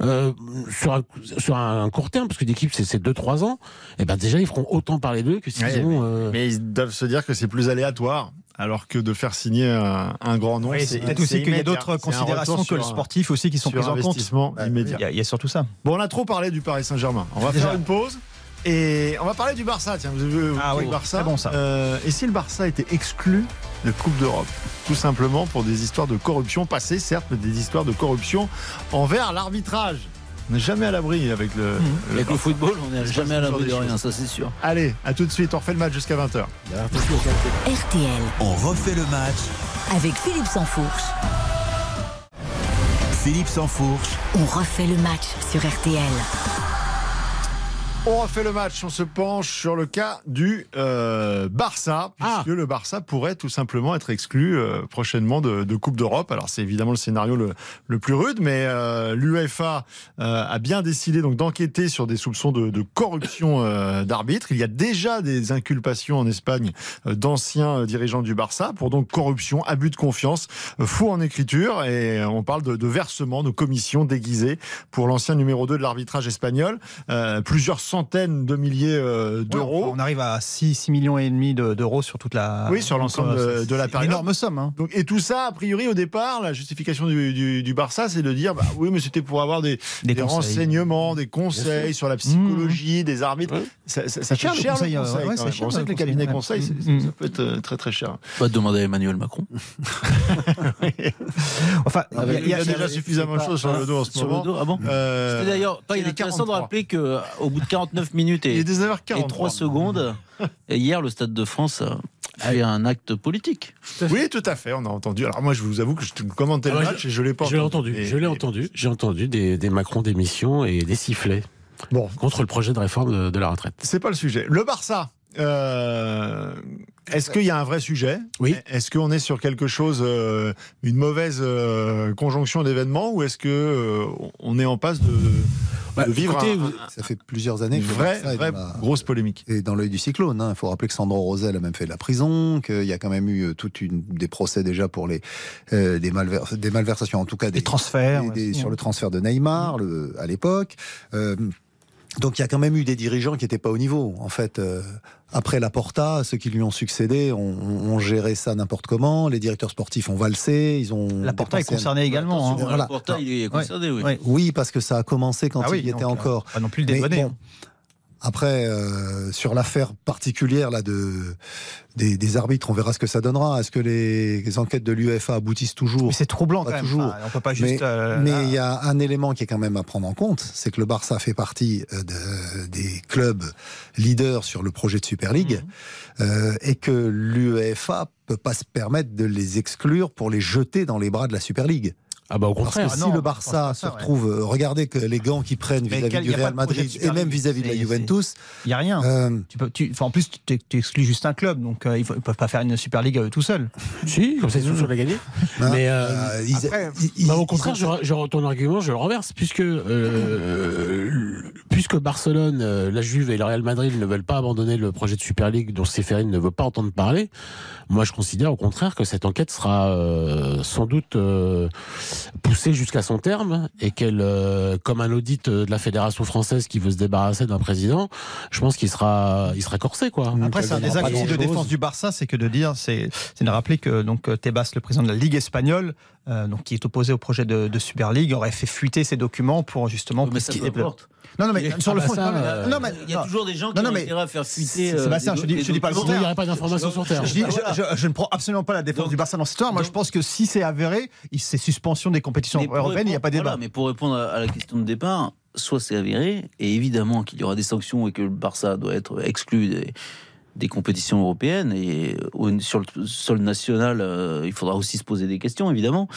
euh, sur, un, sur un court terme, parce que l'équipe c'est 2-3 ans, et eh ben déjà ils feront autant parler d'eux que s'ils Ouais, ont. mais, euh, mais ils doivent se dire que c'est plus aléatoire. Alors que de faire signer un, un grand nom, Oui, c'est peut-être aussi qu'il y a d'autres considérations que le sportif aussi qui sont prises en compte. investissement immédiat. Il y a- il y a surtout ça. Bon, on a trop parlé du Paris Saint-Germain. On va Déjà. faire une pause. Et on va parler du Barça. Tiens, vous avez vu Ah le oui, Barça très bon, ça. Euh, et si le Barça était exclu de Coupe d'Europe Tout simplement pour des histoires de corruption passées, certes, mais des histoires de corruption envers l'arbitrage. On n'est jamais à l'abri avec le, le Avec le Barça. football, on n'est jamais à l'abri de rien, choses. ça c'est sûr. Allez, à tout de suite. On refait le match jusqu'à 20h. RTL On refait le match. avec Philippe Sansfourche. Philippe Sansfourche. On refait le match sur RTL. On refait le match, on se penche sur le cas du euh, Barça, Ah. puisque le Barça pourrait tout simplement être exclu euh, prochainement de, de Coupe d'Europe. Alors c'est évidemment le scénario le, le plus rude, mais euh, l'UEFA euh, a bien décidé donc d'enquêter sur des soupçons de, de corruption euh, d'arbitre. Il y a déjà des inculpations en Espagne euh, d'anciens dirigeants du Barça pour donc corruption, abus de confiance, euh, faux en écriture, et on parle de, de versements, de commissions déguisées pour l'ancien numéro 2 de l'arbitrage espagnol. Euh, plusieurs centaines de milliers euh, d'euros. Ouais, on arrive à 6, 6 millions et demi de- d'euros sur toute la. Oui, sur l'ensemble euh, de- de la période. Une énorme somme. hein. Donc, et tout ça, a priori, au départ, la justification du, du- du Barça, c'est de dire, bah oui, mais c'était pour avoir des, Des des renseignements, des conseils sur la psychologie, des arbitres. Ouais. Ça, ça- ça cher, le cher, conseil, le conseil. ouais, quand c'est même. cher, On sait le que les conseil, cabinets ouais. conseils, c'est- Mm. ça peut être euh, très très cher. On va demander à Emmanuel Macron. (laughs) Enfin, il y a- Il y a il y a- déjà suffisamment de choses sur le dos en ce le moment. ah bon Euh, C'était d'ailleurs pas c'est les inintéressant de 43. rappeler qu'au bout de 49 minutes Il et, est 19h40. et 3 secondes, (laughs) et hier le Stade de France a fait un acte politique. Oui, tout à fait, on a entendu. Alors moi, je vous avoue que je commentais le Ah match et je l'ai pas Je entendu, Et- je l'ai entendu, j'ai entendu des, des Macron d'émission et des sifflets Bon, contre le projet de réforme de, de la retraite. c'est pas le sujet. Le Barça. euh, Est-ce qu'il y a un vrai sujet? Oui. Est-ce qu'on est sur quelque chose, euh, une mauvaise euh, conjonction d'événements, ou est-ce que euh, on est en passe de, de Bah, vivre écoutez, un- Ça fait plusieurs années une vraie, est vraie dans la- grosse polémique Et dans l'œil du cyclone, hein. il faut rappeler que Sandro Rosel a même fait de la prison, qu'il y a quand même eu euh, toute une des procès déjà pour les euh, des, malver- des malversations, en tout cas des, Des transferts, des- ouais, sur le transfert de Neymar le- à l'époque. Donc il y a quand même eu des dirigeants qui n'étaient pas au niveau. En fait, euh, après la Porta, ceux qui lui ont succédé ont, géré ça n'importe comment. Les directeurs sportifs ont valsé, ils ont. La Porta est un- concernée également. hein. Voilà. Le portail il est concerné, oui. Ouais. Oui, parce que ça a commencé quand Ah oui, il y était donc, euh, encore. Pas non plus le dédouaner. bon, après, euh, sur l'affaire particulière là de des, des arbitres, on verra ce que ça donnera. Est-ce que les, les enquêtes de l'UEFA aboutissent toujours? C'est troublant Pas quand même. toujours. Enfin, on peut pas juste. mais euh, mais il y a un élément qui est quand même à prendre en compte, c'est que le Barça fait partie euh, de- des clubs leaders sur le projet de Super League Mhm. euh, et que l'UEFA peut pas se permettre de les exclure pour les jeter dans les bras de la Super League. Ah bah au Parce que contraire. Si non, le Barça se ouais. retrouve, euh, regardez que les gants qu'ils prennent vis-à-vis du Real Madrid et même vis-à-vis de la Juventus, Il y a rien. euh, Tu peux, tu, enfin, en plus, tu exclus juste un club, donc euh, ils ne peuvent pas faire une Super League tout seuls. (laughs) Si, comme ça ils sont gagner. Mais euh, euh, ils- après, ils- ils- Bah, au ils contraire, ont- je, je- ton argument, je le renverse, puisque euh, puisque Barcelone, euh, la Juve et le Real Madrid ne veulent pas abandonner le projet de Super League dont Séphérine ne veut pas entendre parler. Moi, je considère au contraire que cette enquête sera euh, sans doute euh, poussée jusqu'à son terme et qu'elle, euh, comme un audit de la fédération française qui veut se débarrasser d'un président, je pense qu'il sera, il sera corsé quoi. Après, c'est un des axes de défense du Barça, c'est que de dire, c'est de rappeler que donc Tebas, le président de la Ligue espagnole, euh, donc qui est opposé au projet de, de, Super League, aurait fait fuiter ces documents pour justement. Mais ça peu importe. Non, non, mais sur le fond, ça, euh, non, mais, il y a toujours des gens qui ont à faire fuiter. Euh, Sébastien, je, dis, je dis pas le contraire. Il n'y aurait pas d'informations sur Terre. Je, ne prends absolument pas la défense du Barça dans cette histoire. Moi, je pense que si c'est avéré, c'est suspension des compétitions européennes, il n'y a pas débat. Mais pour répondre à la question de départ, soit c'est avéré, et évidemment qu'il y aura des sanctions et que le Barça doit être exclu des des compétitions européennes et sur le sol national, euh, il faudra aussi se poser des questions évidemment.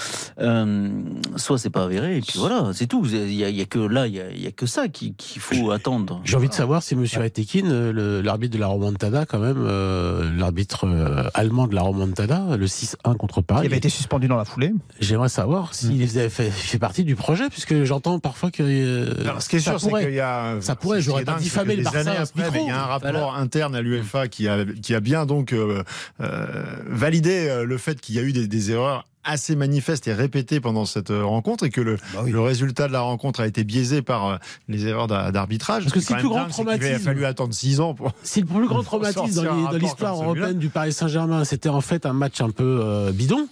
Euh, soit c'est pas avéré et puis voilà, c'est tout. Il y, a, que là, il y a, que ça qu'il faut attendre. J'ai envie de savoir si Monsieur Etekin, l'arbitre de la Romantada, quand même, euh, l'arbitre allemand de la Romantada, le 6-1 contre Paris, il avait été suspendu dans la foulée. J'aimerais savoir s'il mm. fait, fait, partie du projet, puisque j'entends parfois que. ce qui est sûr, c'est qu'il y a. Ça pourrait, j'aurais pas diffamé le Barça. il y a un rapport interne à l'UEFA qui a, qui a bien donc euh, euh, validé euh, le fait qu'il y a eu des, des erreurs assez manifestes et répétées pendant cette rencontre et que le, bah oui. le, résultat de la rencontre a été biaisé par les erreurs d'arbitrage. Parce que c'est le plus grand traumatisme. Il a fallu attendre 6 ans pour. C'est le plus grand (laughs) traumatisme dans l'histoire européenne du Paris Saint-Germain. C'était en fait un match un peu euh, bidon.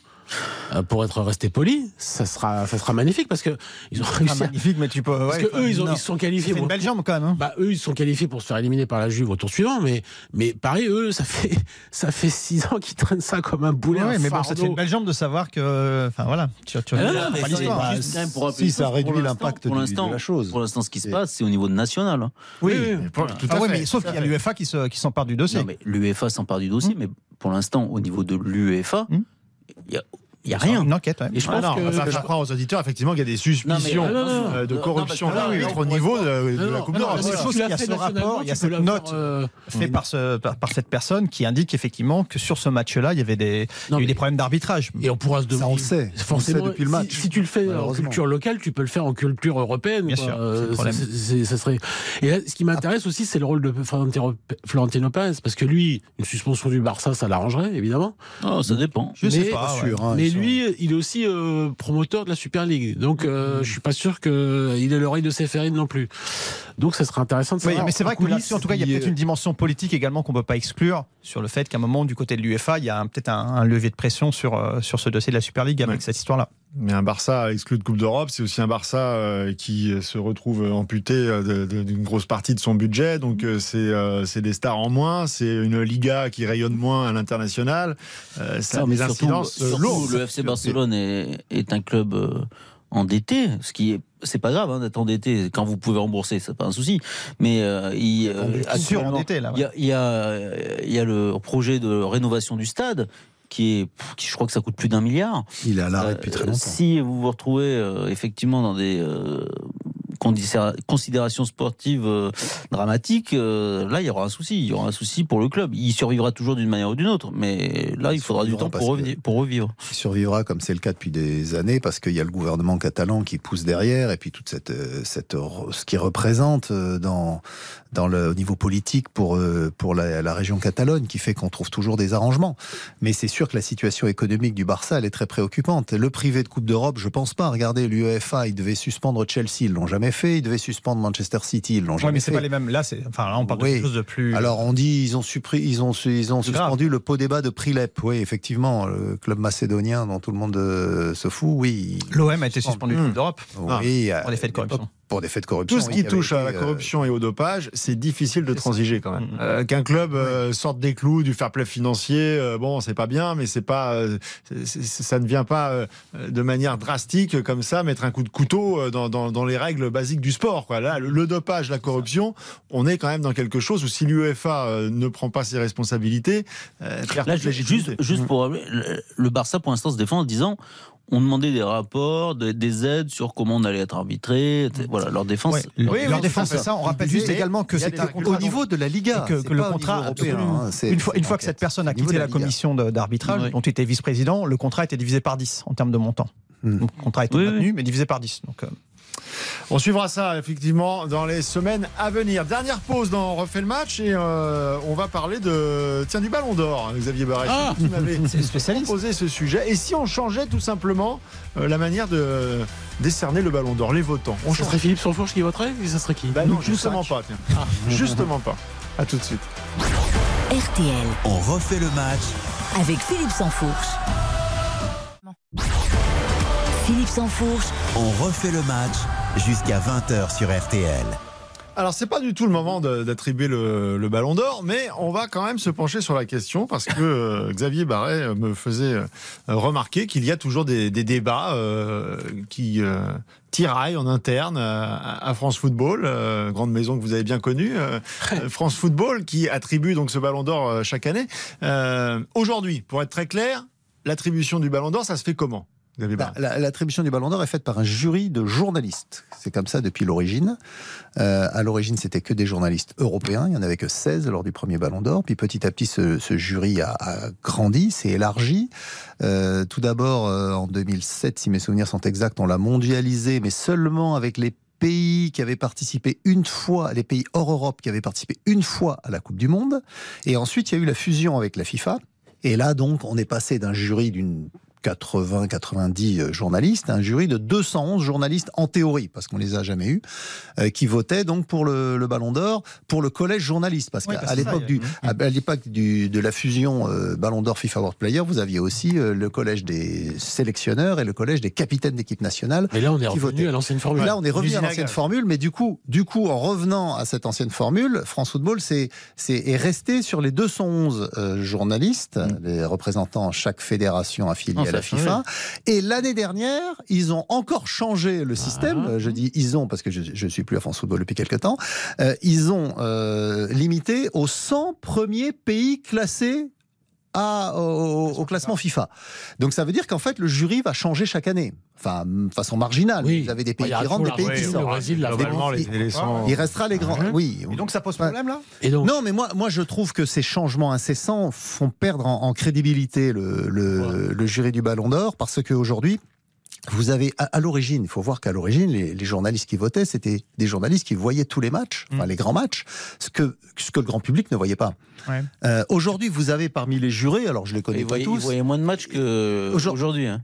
Euh, pour être resté poli, ça sera, ça sera magnifique parce que ils ont réussi. magnifique, mais tu peux. Ouais, parce que eux, ils, ont, ils sont qualifiés. C'est une belle jambe quand même. Hein. Bah, eux, ils sont qualifiés pour se faire éliminer par la Juve au tour suivant, mais, mais pareil, eux, ça fait, (laughs) ça fait six ans qu'ils traînent ça comme un boulet. Ouais, mais bon, ça fait une belle jambe de savoir que, enfin voilà, tu, tu ah, non. Bah, si ça réduit l'impact de la chose. Pour l'instant, ce qui se passe, c'est au niveau national. Hein. Oui, tout à fait. Mais sauf qu'il y a l'UEFA qui s'empare du dossier. Non, mais l'UEFA s'empare du dossier, mais pour l'instant, au niveau de l'UEFA, il y a il n'y a rien. Une enquête, ouais. Et je pense alors, que. Ça aux auditeurs, effectivement, qu'il y a des suspicions non, mais, non, non, de corruption là, oui, au niveau de, de la Coupe d'Europe. Il y a ce rapport, il y a cette note euh, faite par, ce, par, par, cette personne qui indique effectivement que sur ce match-là, il y avait des, il y a eu des problèmes d'arbitrage. Et on pourra se demander. Ça, on le sait. Forcément, on le sait depuis le match. Si, si tu le fais en culture locale, tu peux le faire en culture européenne. Bien sûr. Euh, ça serait. Et ce qui m'intéresse aussi, c'est le rôle de Florentino Pérez, parce que lui, une suspension du Barça, ça l'arrangerait, évidemment. Ça dépend. Je sais pas. Mais lui, il est aussi euh, promoteur de la Super League. Donc, euh, je suis pas sûr qu'il ait l'oreille de Séphérine non plus. Donc, ça serait intéressant de savoir. Oui, mais c'est vrai que là en tout cas, il y a peut-être une dimension politique également qu'on peut pas exclure sur le fait qu'à un moment, du côté de l'UEFA, il y a peut-être un, un, levier de pression sur, euh, sur ce dossier de la Super League avec cette histoire-là. Mais un Barça exclu de Coupe d'Europe, c'est aussi un Barça euh, qui se retrouve amputé euh, d'une grosse partie de son budget. Donc euh, c'est des stars en moins, c'est une Liga qui rayonne moins à l'international. ça a des incidences lourdes. Le FC Barcelone est, est un club endetté, ce qui est c'est pas grave hein, d'être endetté quand vous pouvez rembourser, c'est pas un souci. Mais euh, il, euh, endetté, là, il, y a, il, y a, il y a le projet de rénovation du stade qui est, qui, je crois que ça coûte plus d'un milliard. Il est à l'arrêt depuis très longtemps. Si vous vous retrouvez euh, effectivement dans des euh, considérations sportives euh, dramatiques, euh, là il y aura un souci. Il y aura un souci pour le club. Il survivra toujours d'une manière ou d'une autre, mais là il, faudra du temps pour, revenir, pour revivre. Il survivra comme c'est le cas depuis des années parce qu'il y a le gouvernement catalan qui pousse derrière et puis toute cette, euh, cette ce qui représente dans dans le au niveau politique pour pour la, la région Catalogne qui fait qu'on trouve toujours des arrangements. Mais c'est sûr que la situation économique du Barça elle est très préoccupante. Le privé de Coupe d'Europe, je pense pas. Regardez l'UEFA, il devait suspendre Chelsea, ils l'ont jamais fait. Ils devaient suspendre Manchester City, ils l'ont jamais mais c'est pas les mêmes. Là, c'est, enfin, là, on parle de quelque chose de plus. Alors, on dit, ils ont, supprimé, ils ont, ils ont suspendu le pot débat de Prilep. Oui, effectivement, le club macédonien dont tout le monde euh, se fout, oui. L'OM a été suspendu mmh. d'Europe. Oui, pour des faits de corruption pour des faits de corruption. Tout ce qui touche à la euh, corruption et au dopage, c'est difficile de transiger quand même. Mm, mm. Euh, Qu'un club euh, sorte des clous du fair play financier, euh, bon, c'est pas bien, mais c'est pas, euh, ça ne vient pas de manière drastique comme ça mettre un coup de couteau dans, dans, dans les règles basiques du sport. Quoi. Là, le, le, dopage, la corruption, on est quand même dans quelque chose où si l'UEFA ne prend pas ses responsabilités, Là, juste, juste pour le, le Barça pour l'instant se défend en disant on demandait des rapports, des aides sur comment on allait être arbitré. Voilà, leur défense. oui, leur défense, c'est ça. On rappelle juste également que c'est au niveau de la Liga. Que, que le contrat, européen, hein, une fois, une fois que cette personne a quitté la, commission d'arbitrage, dont tu étais vice-président, le contrat était divisé par 10 en termes de montant. Hmm. Donc, le contrat était maintenu, mais divisé par 10. Donc, euh, On suivra ça effectivement dans les semaines à venir. Dernière pause dans Refait le match et euh, on va parler de tiens du Ballon d'Or. Xavier Barret, Ah qui m'avait posé ce sujet. Et si on changeait tout simplement euh, la manière de décerner le Ballon d'Or, les votants? On Ça serait Philippe Sansfourche qui voterait Et ça serait qui? Bah non, justement pas. Tiens. (laughs) Justement pas. À tout de suite. RTL, On refait le match avec Philippe Sansfourche. Philippe Sansfourche, On refait le match jusqu'à 20h sur RTL. Alors, c'est pas du tout le moment d'attribuer le, le ballon d'or, mais on va quand même se pencher sur la question parce que euh, (laughs) Xavier Barret me faisait euh, remarquer qu'il y a toujours des, des débats euh, qui euh, tiraillent en interne à, à France Football, euh, grande maison que vous avez bien connue, (laughs) France Football, qui attribue donc ce ballon d'or chaque année. Euh, Aujourd'hui, pour être très clair, l'attribution du ballon d'or, ça se fait comment? Bah, la- L'attribution du Ballon d'Or est faite par un jury de journalistes. C'est comme ça depuis l'origine. Euh, à l'origine, c'était que des journalistes européens. Il n'y en avait que 16 lors du premier Ballon d'Or. Puis petit à petit, ce, ce jury a, a grandi, s'est élargi. Euh, tout d'abord, euh, en 2007, si mes souvenirs sont exacts, on l'a mondialisé, mais seulement avec les pays qui avaient participé une fois, les pays hors Europe qui avaient participé une fois à la Coupe du Monde. Et ensuite, il y a eu la fusion avec la FIFA. Et là, donc, on est passé d'un jury d'une 80-90 journalistes, à un jury de 211 journalistes en théorie, parce qu'on les a jamais eus, euh, qui votaient donc pour le, le Ballon d'Or, pour le collège journaliste, parce Oui, qu'à l'époque du, a- à, l'époque du, de la fusion euh, Ballon d'Or FIFA World Player, vous aviez aussi euh, le collège des sélectionneurs et le collège des capitaines d'équipe nationale. Mais là, on est revenu à l'ancienne formule. Là, on est revenu à l'ancienne formule, mais du coup, du coup, en revenant à cette ancienne formule, France Football c'est, c'est, est resté sur les 211 euh, journalistes, les représentants chaque fédération affiliée à la. FIFA. Et l'année dernière, ils ont encore changé le système. Ah. Euh, Je dis ils ont parce que je, je suis plus à France Football depuis quelques temps. Euh, ils ont euh, limité aux 100 premiers pays classés à, au, au classement FIFA. Donc ça veut dire qu'en fait le jury va changer chaque année. Enfin, de façon marginale. Oui. Vous avez des pays a qui rentrent, des pays qui sortent. Brésil, la Globalement, France. les, il- restera les grands. Oui. Et donc ça pose problème là Et donc, Non, mais moi, moi, je trouve que ces changements incessants font perdre en, en crédibilité le, le, le jury du Ballon d'Or parce qu'aujourd'hui, vous avez à, à l'origine, il faut voir qu'à l'origine, les, les journalistes qui votaient, c'était des journalistes qui voyaient tous les matchs, enfin, les grands matchs, ce que, ce que le grand public ne voyait pas. Ouais. Euh, Aujourd'hui, vous avez parmi les jurés, alors je les connais Ils pas voyaient, ils tous. voyaient moins de matchs qu'aujourd'hui. Hein.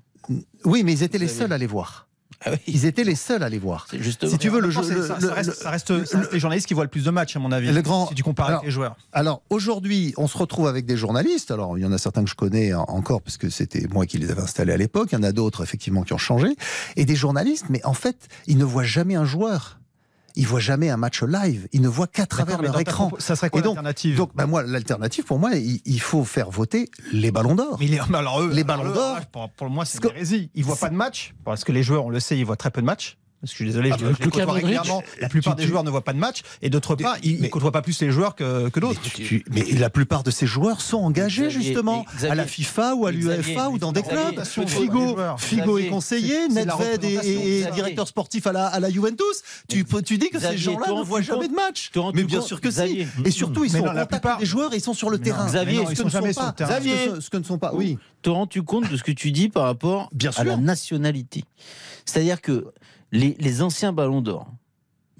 Oui, mais ils étaient les avez- seuls à les voir. Ah oui, Ils étaient les seuls à les voir. c'est justement. Si tu veux, le jeu. Ça, le- ça reste, le- ça reste- les journalistes qui voient le plus de matchs, à mon avis. Le grand- Si tu compares Alors, avec les joueurs. Alors aujourd'hui, on se retrouve avec des journalistes. Alors il y en a certains que je connais en- encore parce que c'était moi qui les avais installés à l'époque. Il y en a d'autres effectivement qui ont changé. Et des journalistes, mais en fait, ils ne voient jamais un joueur. Ils voient jamais un match live. Ils ne voient qu'à travers leur écran. Ça serait quoi l'alternative Donc, ben moi, l'alternative pour moi, il, il faut faire voter les ballons d'or. Mais les, mais alors eux, Les ballons d'or. Pour, pour moi, c'est une hérésie. Ils voient pas de match. Parce que les joueurs, on le sait, ils voient très peu de matchs. Parce que je suis désolé, Ah je, bah, je côtoie régulièrement. La plupart tu- des joueurs ne voient pas de match. Et d'autre part, ils ne côtoient pas plus les joueurs que, que d'autres. Mais, tu- tu- mais la plupart de ces joueurs sont engagés Xavier, justement Xavier, à la FIFA ou à l'UEFA ou dans des clubs. Xavier, Figo. Figo est conseiller, Nedved est, est- est représentation. directeur sportif à la, à la Juventus. Tu, dis que Xavier, ces gens-là ne voient jamais de match. Mais bien sûr que Xavier. si. Et surtout, ils sont la contact plupart- des joueurs et ils sont sur le terrain. Xavier, ce ils que sont ne jamais sont sur le pas. Xavier. ce- que ne sont pas. Oui. te rends-tu compte de ce que tu dis par rapport à la nationalité? C'est-à-dire que les, les anciens ballons d'or,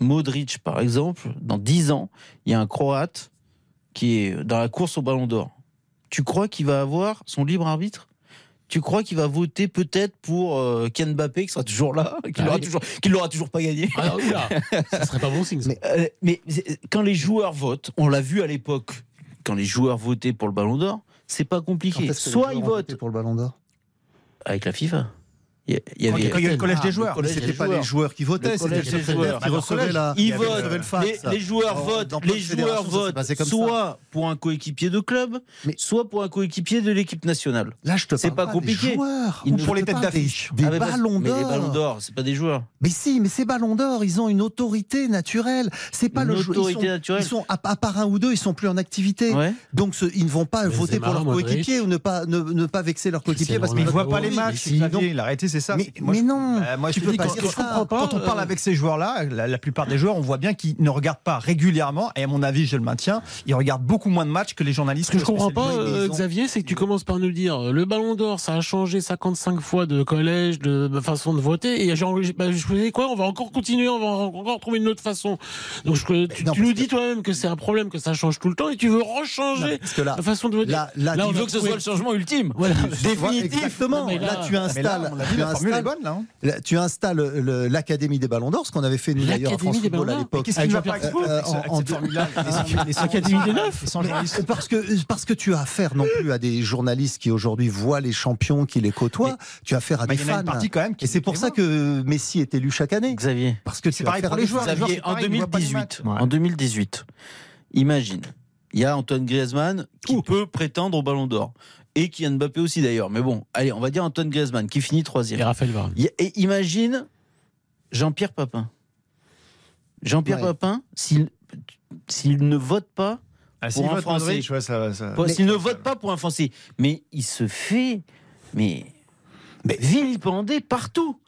Modric par exemple, dans 10 ans, il y a un Croate qui est dans la course au ballon d'or. Tu crois qu'il va avoir son libre arbitre? Tu crois qu'il va voter peut-être pour euh, Ken Mbappé qui sera toujours là, (laughs) qu'il Ah l'aura oui. toujours, l'aura toujours pas gagné? Ah, oula, ça serait pas bon signe. ça. Mais- Euh, mais c'est- quand les joueurs votent, on l'a vu à l'époque, quand les joueurs votaient pour le Ballon d'Or, c'est pas compliqué. Soit ils votent pour le Ballon d'Or? avec la FIFA. Il y, avait. quand il y a le collège Ah, des joueurs. C'était des pas joueurs. les joueurs qui votaient, c'était les joueurs. qui recevaient la. Ils votent. Les, les joueurs votent. Les joueurs votent. ça. Soit pour un coéquipier de club, Mais- soit pour un coéquipier de l'équipe nationale. Là, je te C'est parle pas des compliqué. joueurs. Ils Ou ne- pour les têtes d'affiche. des- Des Ah, ballons Mais les ballons d'or. d'or, c'est pas des joueurs. Mais si, mais ces ballons d'or, ils ont une autorité naturelle. C'est pas Une le joueur. Autorité sont, naturelle. ils sont à, part un ou deux, ils sont plus en activité. Donc ce- ils ne vont pas voter pour leur coéquipier ou ne pas ne, ne pas vexer leur coéquipier parce qu'ils il Ronaldo, voit pas les matchs. si. C'est ça. Mais, Moi, mais je- non, Euh, moi, je tu peux dis, pas quand, dire quand- ça. quand- quand on parle avec ces joueurs-là, la, la plupart des joueurs, on voit bien qu'ils ne regardent pas régulièrement, et à mon avis, je le maintiens, ils regardent beaucoup moins de matchs que les journalistes. Ce que je comprends pas, euh, Xavier, c'est que tu commences par nous dire euh, le Ballon d'Or, ça a changé 55 fois de collège, de, façon de voter, et genre, bah, je faisais quoi? On va encore continuer, on va encore trouver une autre façon. Donc je- tu, non, tu nous dis toi-même que c'est un problème, que ça change tout le temps, et tu veux rechanger là, la façon de voter. là, là, Là, on veut que ce soit le changement ultime. Voilà. Définitif. Exactement. Non, là, là- tu installes, la formule est bonne, là. hein. tu installes le- l'Académie des Ballons d'Or, ce qu'on avait fait nous d'ailleurs à L'Académie France des Football à d'Or. l'époque. Qu'est-ce qui ne va pas euh, en- cette en- formule-là (laughs) des neufs. Parce que, parce que tu as affaire non plus à des journalistes qui aujourd'hui voient les champions, qui les côtoient, tu as affaire à des en fans. une partie quand même qui Et c'est pour ça que Messi est élu chaque année. Xavier. Parce que C'est tu as pareil pour les joueurs. fans. Les joueurs, Xavier, en pareil, ils voient pas les 2018, matchs. Ouais. en 2018, imagine, il y a Antoine Griezmann qui peut prétendre au Ballon d'Or et Kylian Mbappé aussi d'ailleurs. Mais bon, allez, on va dire Antoine Griezmann qui finit troisième. Et Raphaël Varane. Et imagine Jean-Pierre Papin. Jean-Pierre Ouais. Papin, s'il s'il ne vote pas, Ah, Pour s'il un Français. Ouais, ça s'il ne vote pas pour un Français, mais il se fait, mais, Mais- vilipender partout.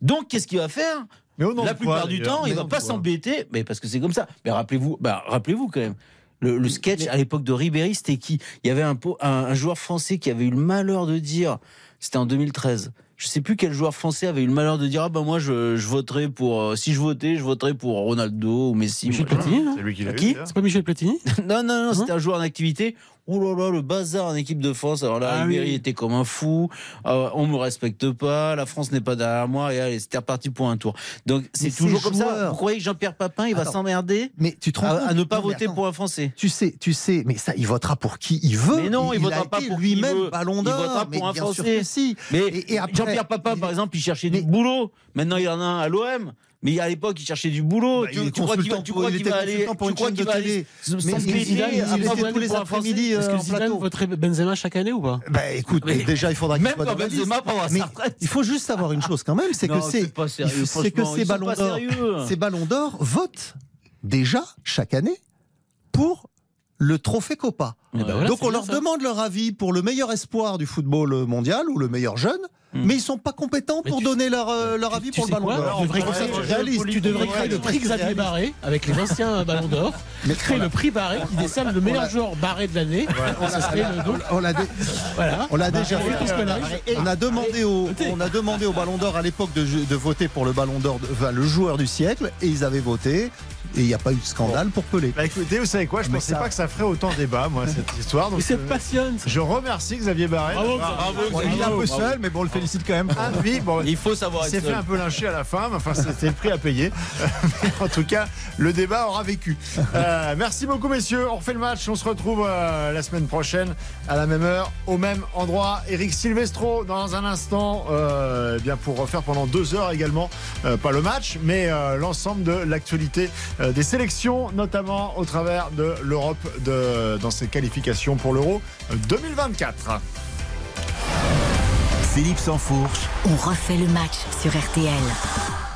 Donc qu'est-ce qu'il va faire? La quoi, plupart du temps, il Au va pas s'embêter, mais parce que c'est comme ça. Mais rappelez-vous, bah, rappelez-vous quand même. Le, le sketch à l'époque de Ribéry, c'était qui? Il y avait un, un, un joueur français qui avait eu le malheur de dire, c'était en 2013. Je sais plus quel joueur français avait eu le malheur de dire ah bah moi je, je voterai pour euh, si je votais je voterais pour Ronaldo ou Messi. Michel Platini, C'est lui qui l'a Qui. C'est pas Michel Platini? (laughs) Non, non, non, c'était un joueur en activité. Oh là là, le bazar en équipe de France. Alors là, Ah Ribéry oui. était comme un fou. Euh, on me respecte pas. La France n'est pas derrière moi. Et allez, c'était reparti pour un tour. Donc c'est toujours comme ça. Vous croyez que Jean-Pierre Papin, il va s'emmerder Mais tu te rends à, ne pas voter pour un Français? Tu sais, tu sais, mais ça, il votera pour qui il veut. Mais non, il a votera pas pour il lui-même. Ballon Il d'Or. votera mais pour un Français. Mais Et- et après, Jean-Pierre Papin, par exemple, il cherchait mais- du boulot. Maintenant, il y en a un à l'OM. Mais à l'époque, il cherchait du boulot. Bah, tu, crois qu'il va, tu crois il qu'il était va aller, tu crois qu'il va aller Mais s'embêter il- était tous les après-midi, euh, en Zidane plateau. voterait Benzema chaque année ou pas? Bah écoute, Mais- déjà il faudra qu'il Même soit dans Benzema Mais sa retraite. il faut juste savoir une chose quand même, c'est que c'est c'est que ces ballons d'or, ces ballons d'or votent déjà chaque année pour le trophée Copa. Eh ben voilà, Donc on leur ça. demande leur avis pour le meilleur espoir du football mondial ou le meilleur jeune, Hmm. mais ils sont pas compétents Mais pour tu- donner leur, euh, leur avis Tu pour le ballon d'or. Tu devrais créer- tu réalises, tu devrais créer créer le prix Xavier Barré avec les anciens (laughs) ballons d'or. Mais Créer le prix Barré qui décerne le meilleur joueur barré de l'année. On l'a voilà. déjà fait. On a demandé au, on a demandé au Ballon d'Or à l'époque de, de voter pour le Ballon d'Or, enfin, le joueur du siècle, et ils avaient voté. Et il n'y a pas eu de scandale pour Pelé. Bah écoutez, vous savez quoi Je Mais pensais ça- pas que ça ferait autant débat, moi, cette (laughs) histoire. Donc, Mais c'est euh, passionne. ça. je remercie Xavier Barret. Bravo, bravo, Bon, il est un peu seul, mais bon, on le félicite quand même. Envie, bon, Il faut savoir il s'est fait un peu lyncher à la fin, mais enfin, c'était le prix à payer. (laughs) Mais en tout cas, le débat aura vécu. Euh, merci beaucoup, messieurs. On refait le match. On se retrouve euh, la semaine prochaine à la même heure, au même endroit. Eric Silvestro, dans un instant, euh, eh bien pour refaire pendant deux heures également, euh, pas le match, mais euh, l'ensemble de l'actualité euh, des sélections, notamment au travers de l'Europe de, dans ses qualifications pour l'Euro 2024. Philippe Sansfourche. On refait le match sur RTL.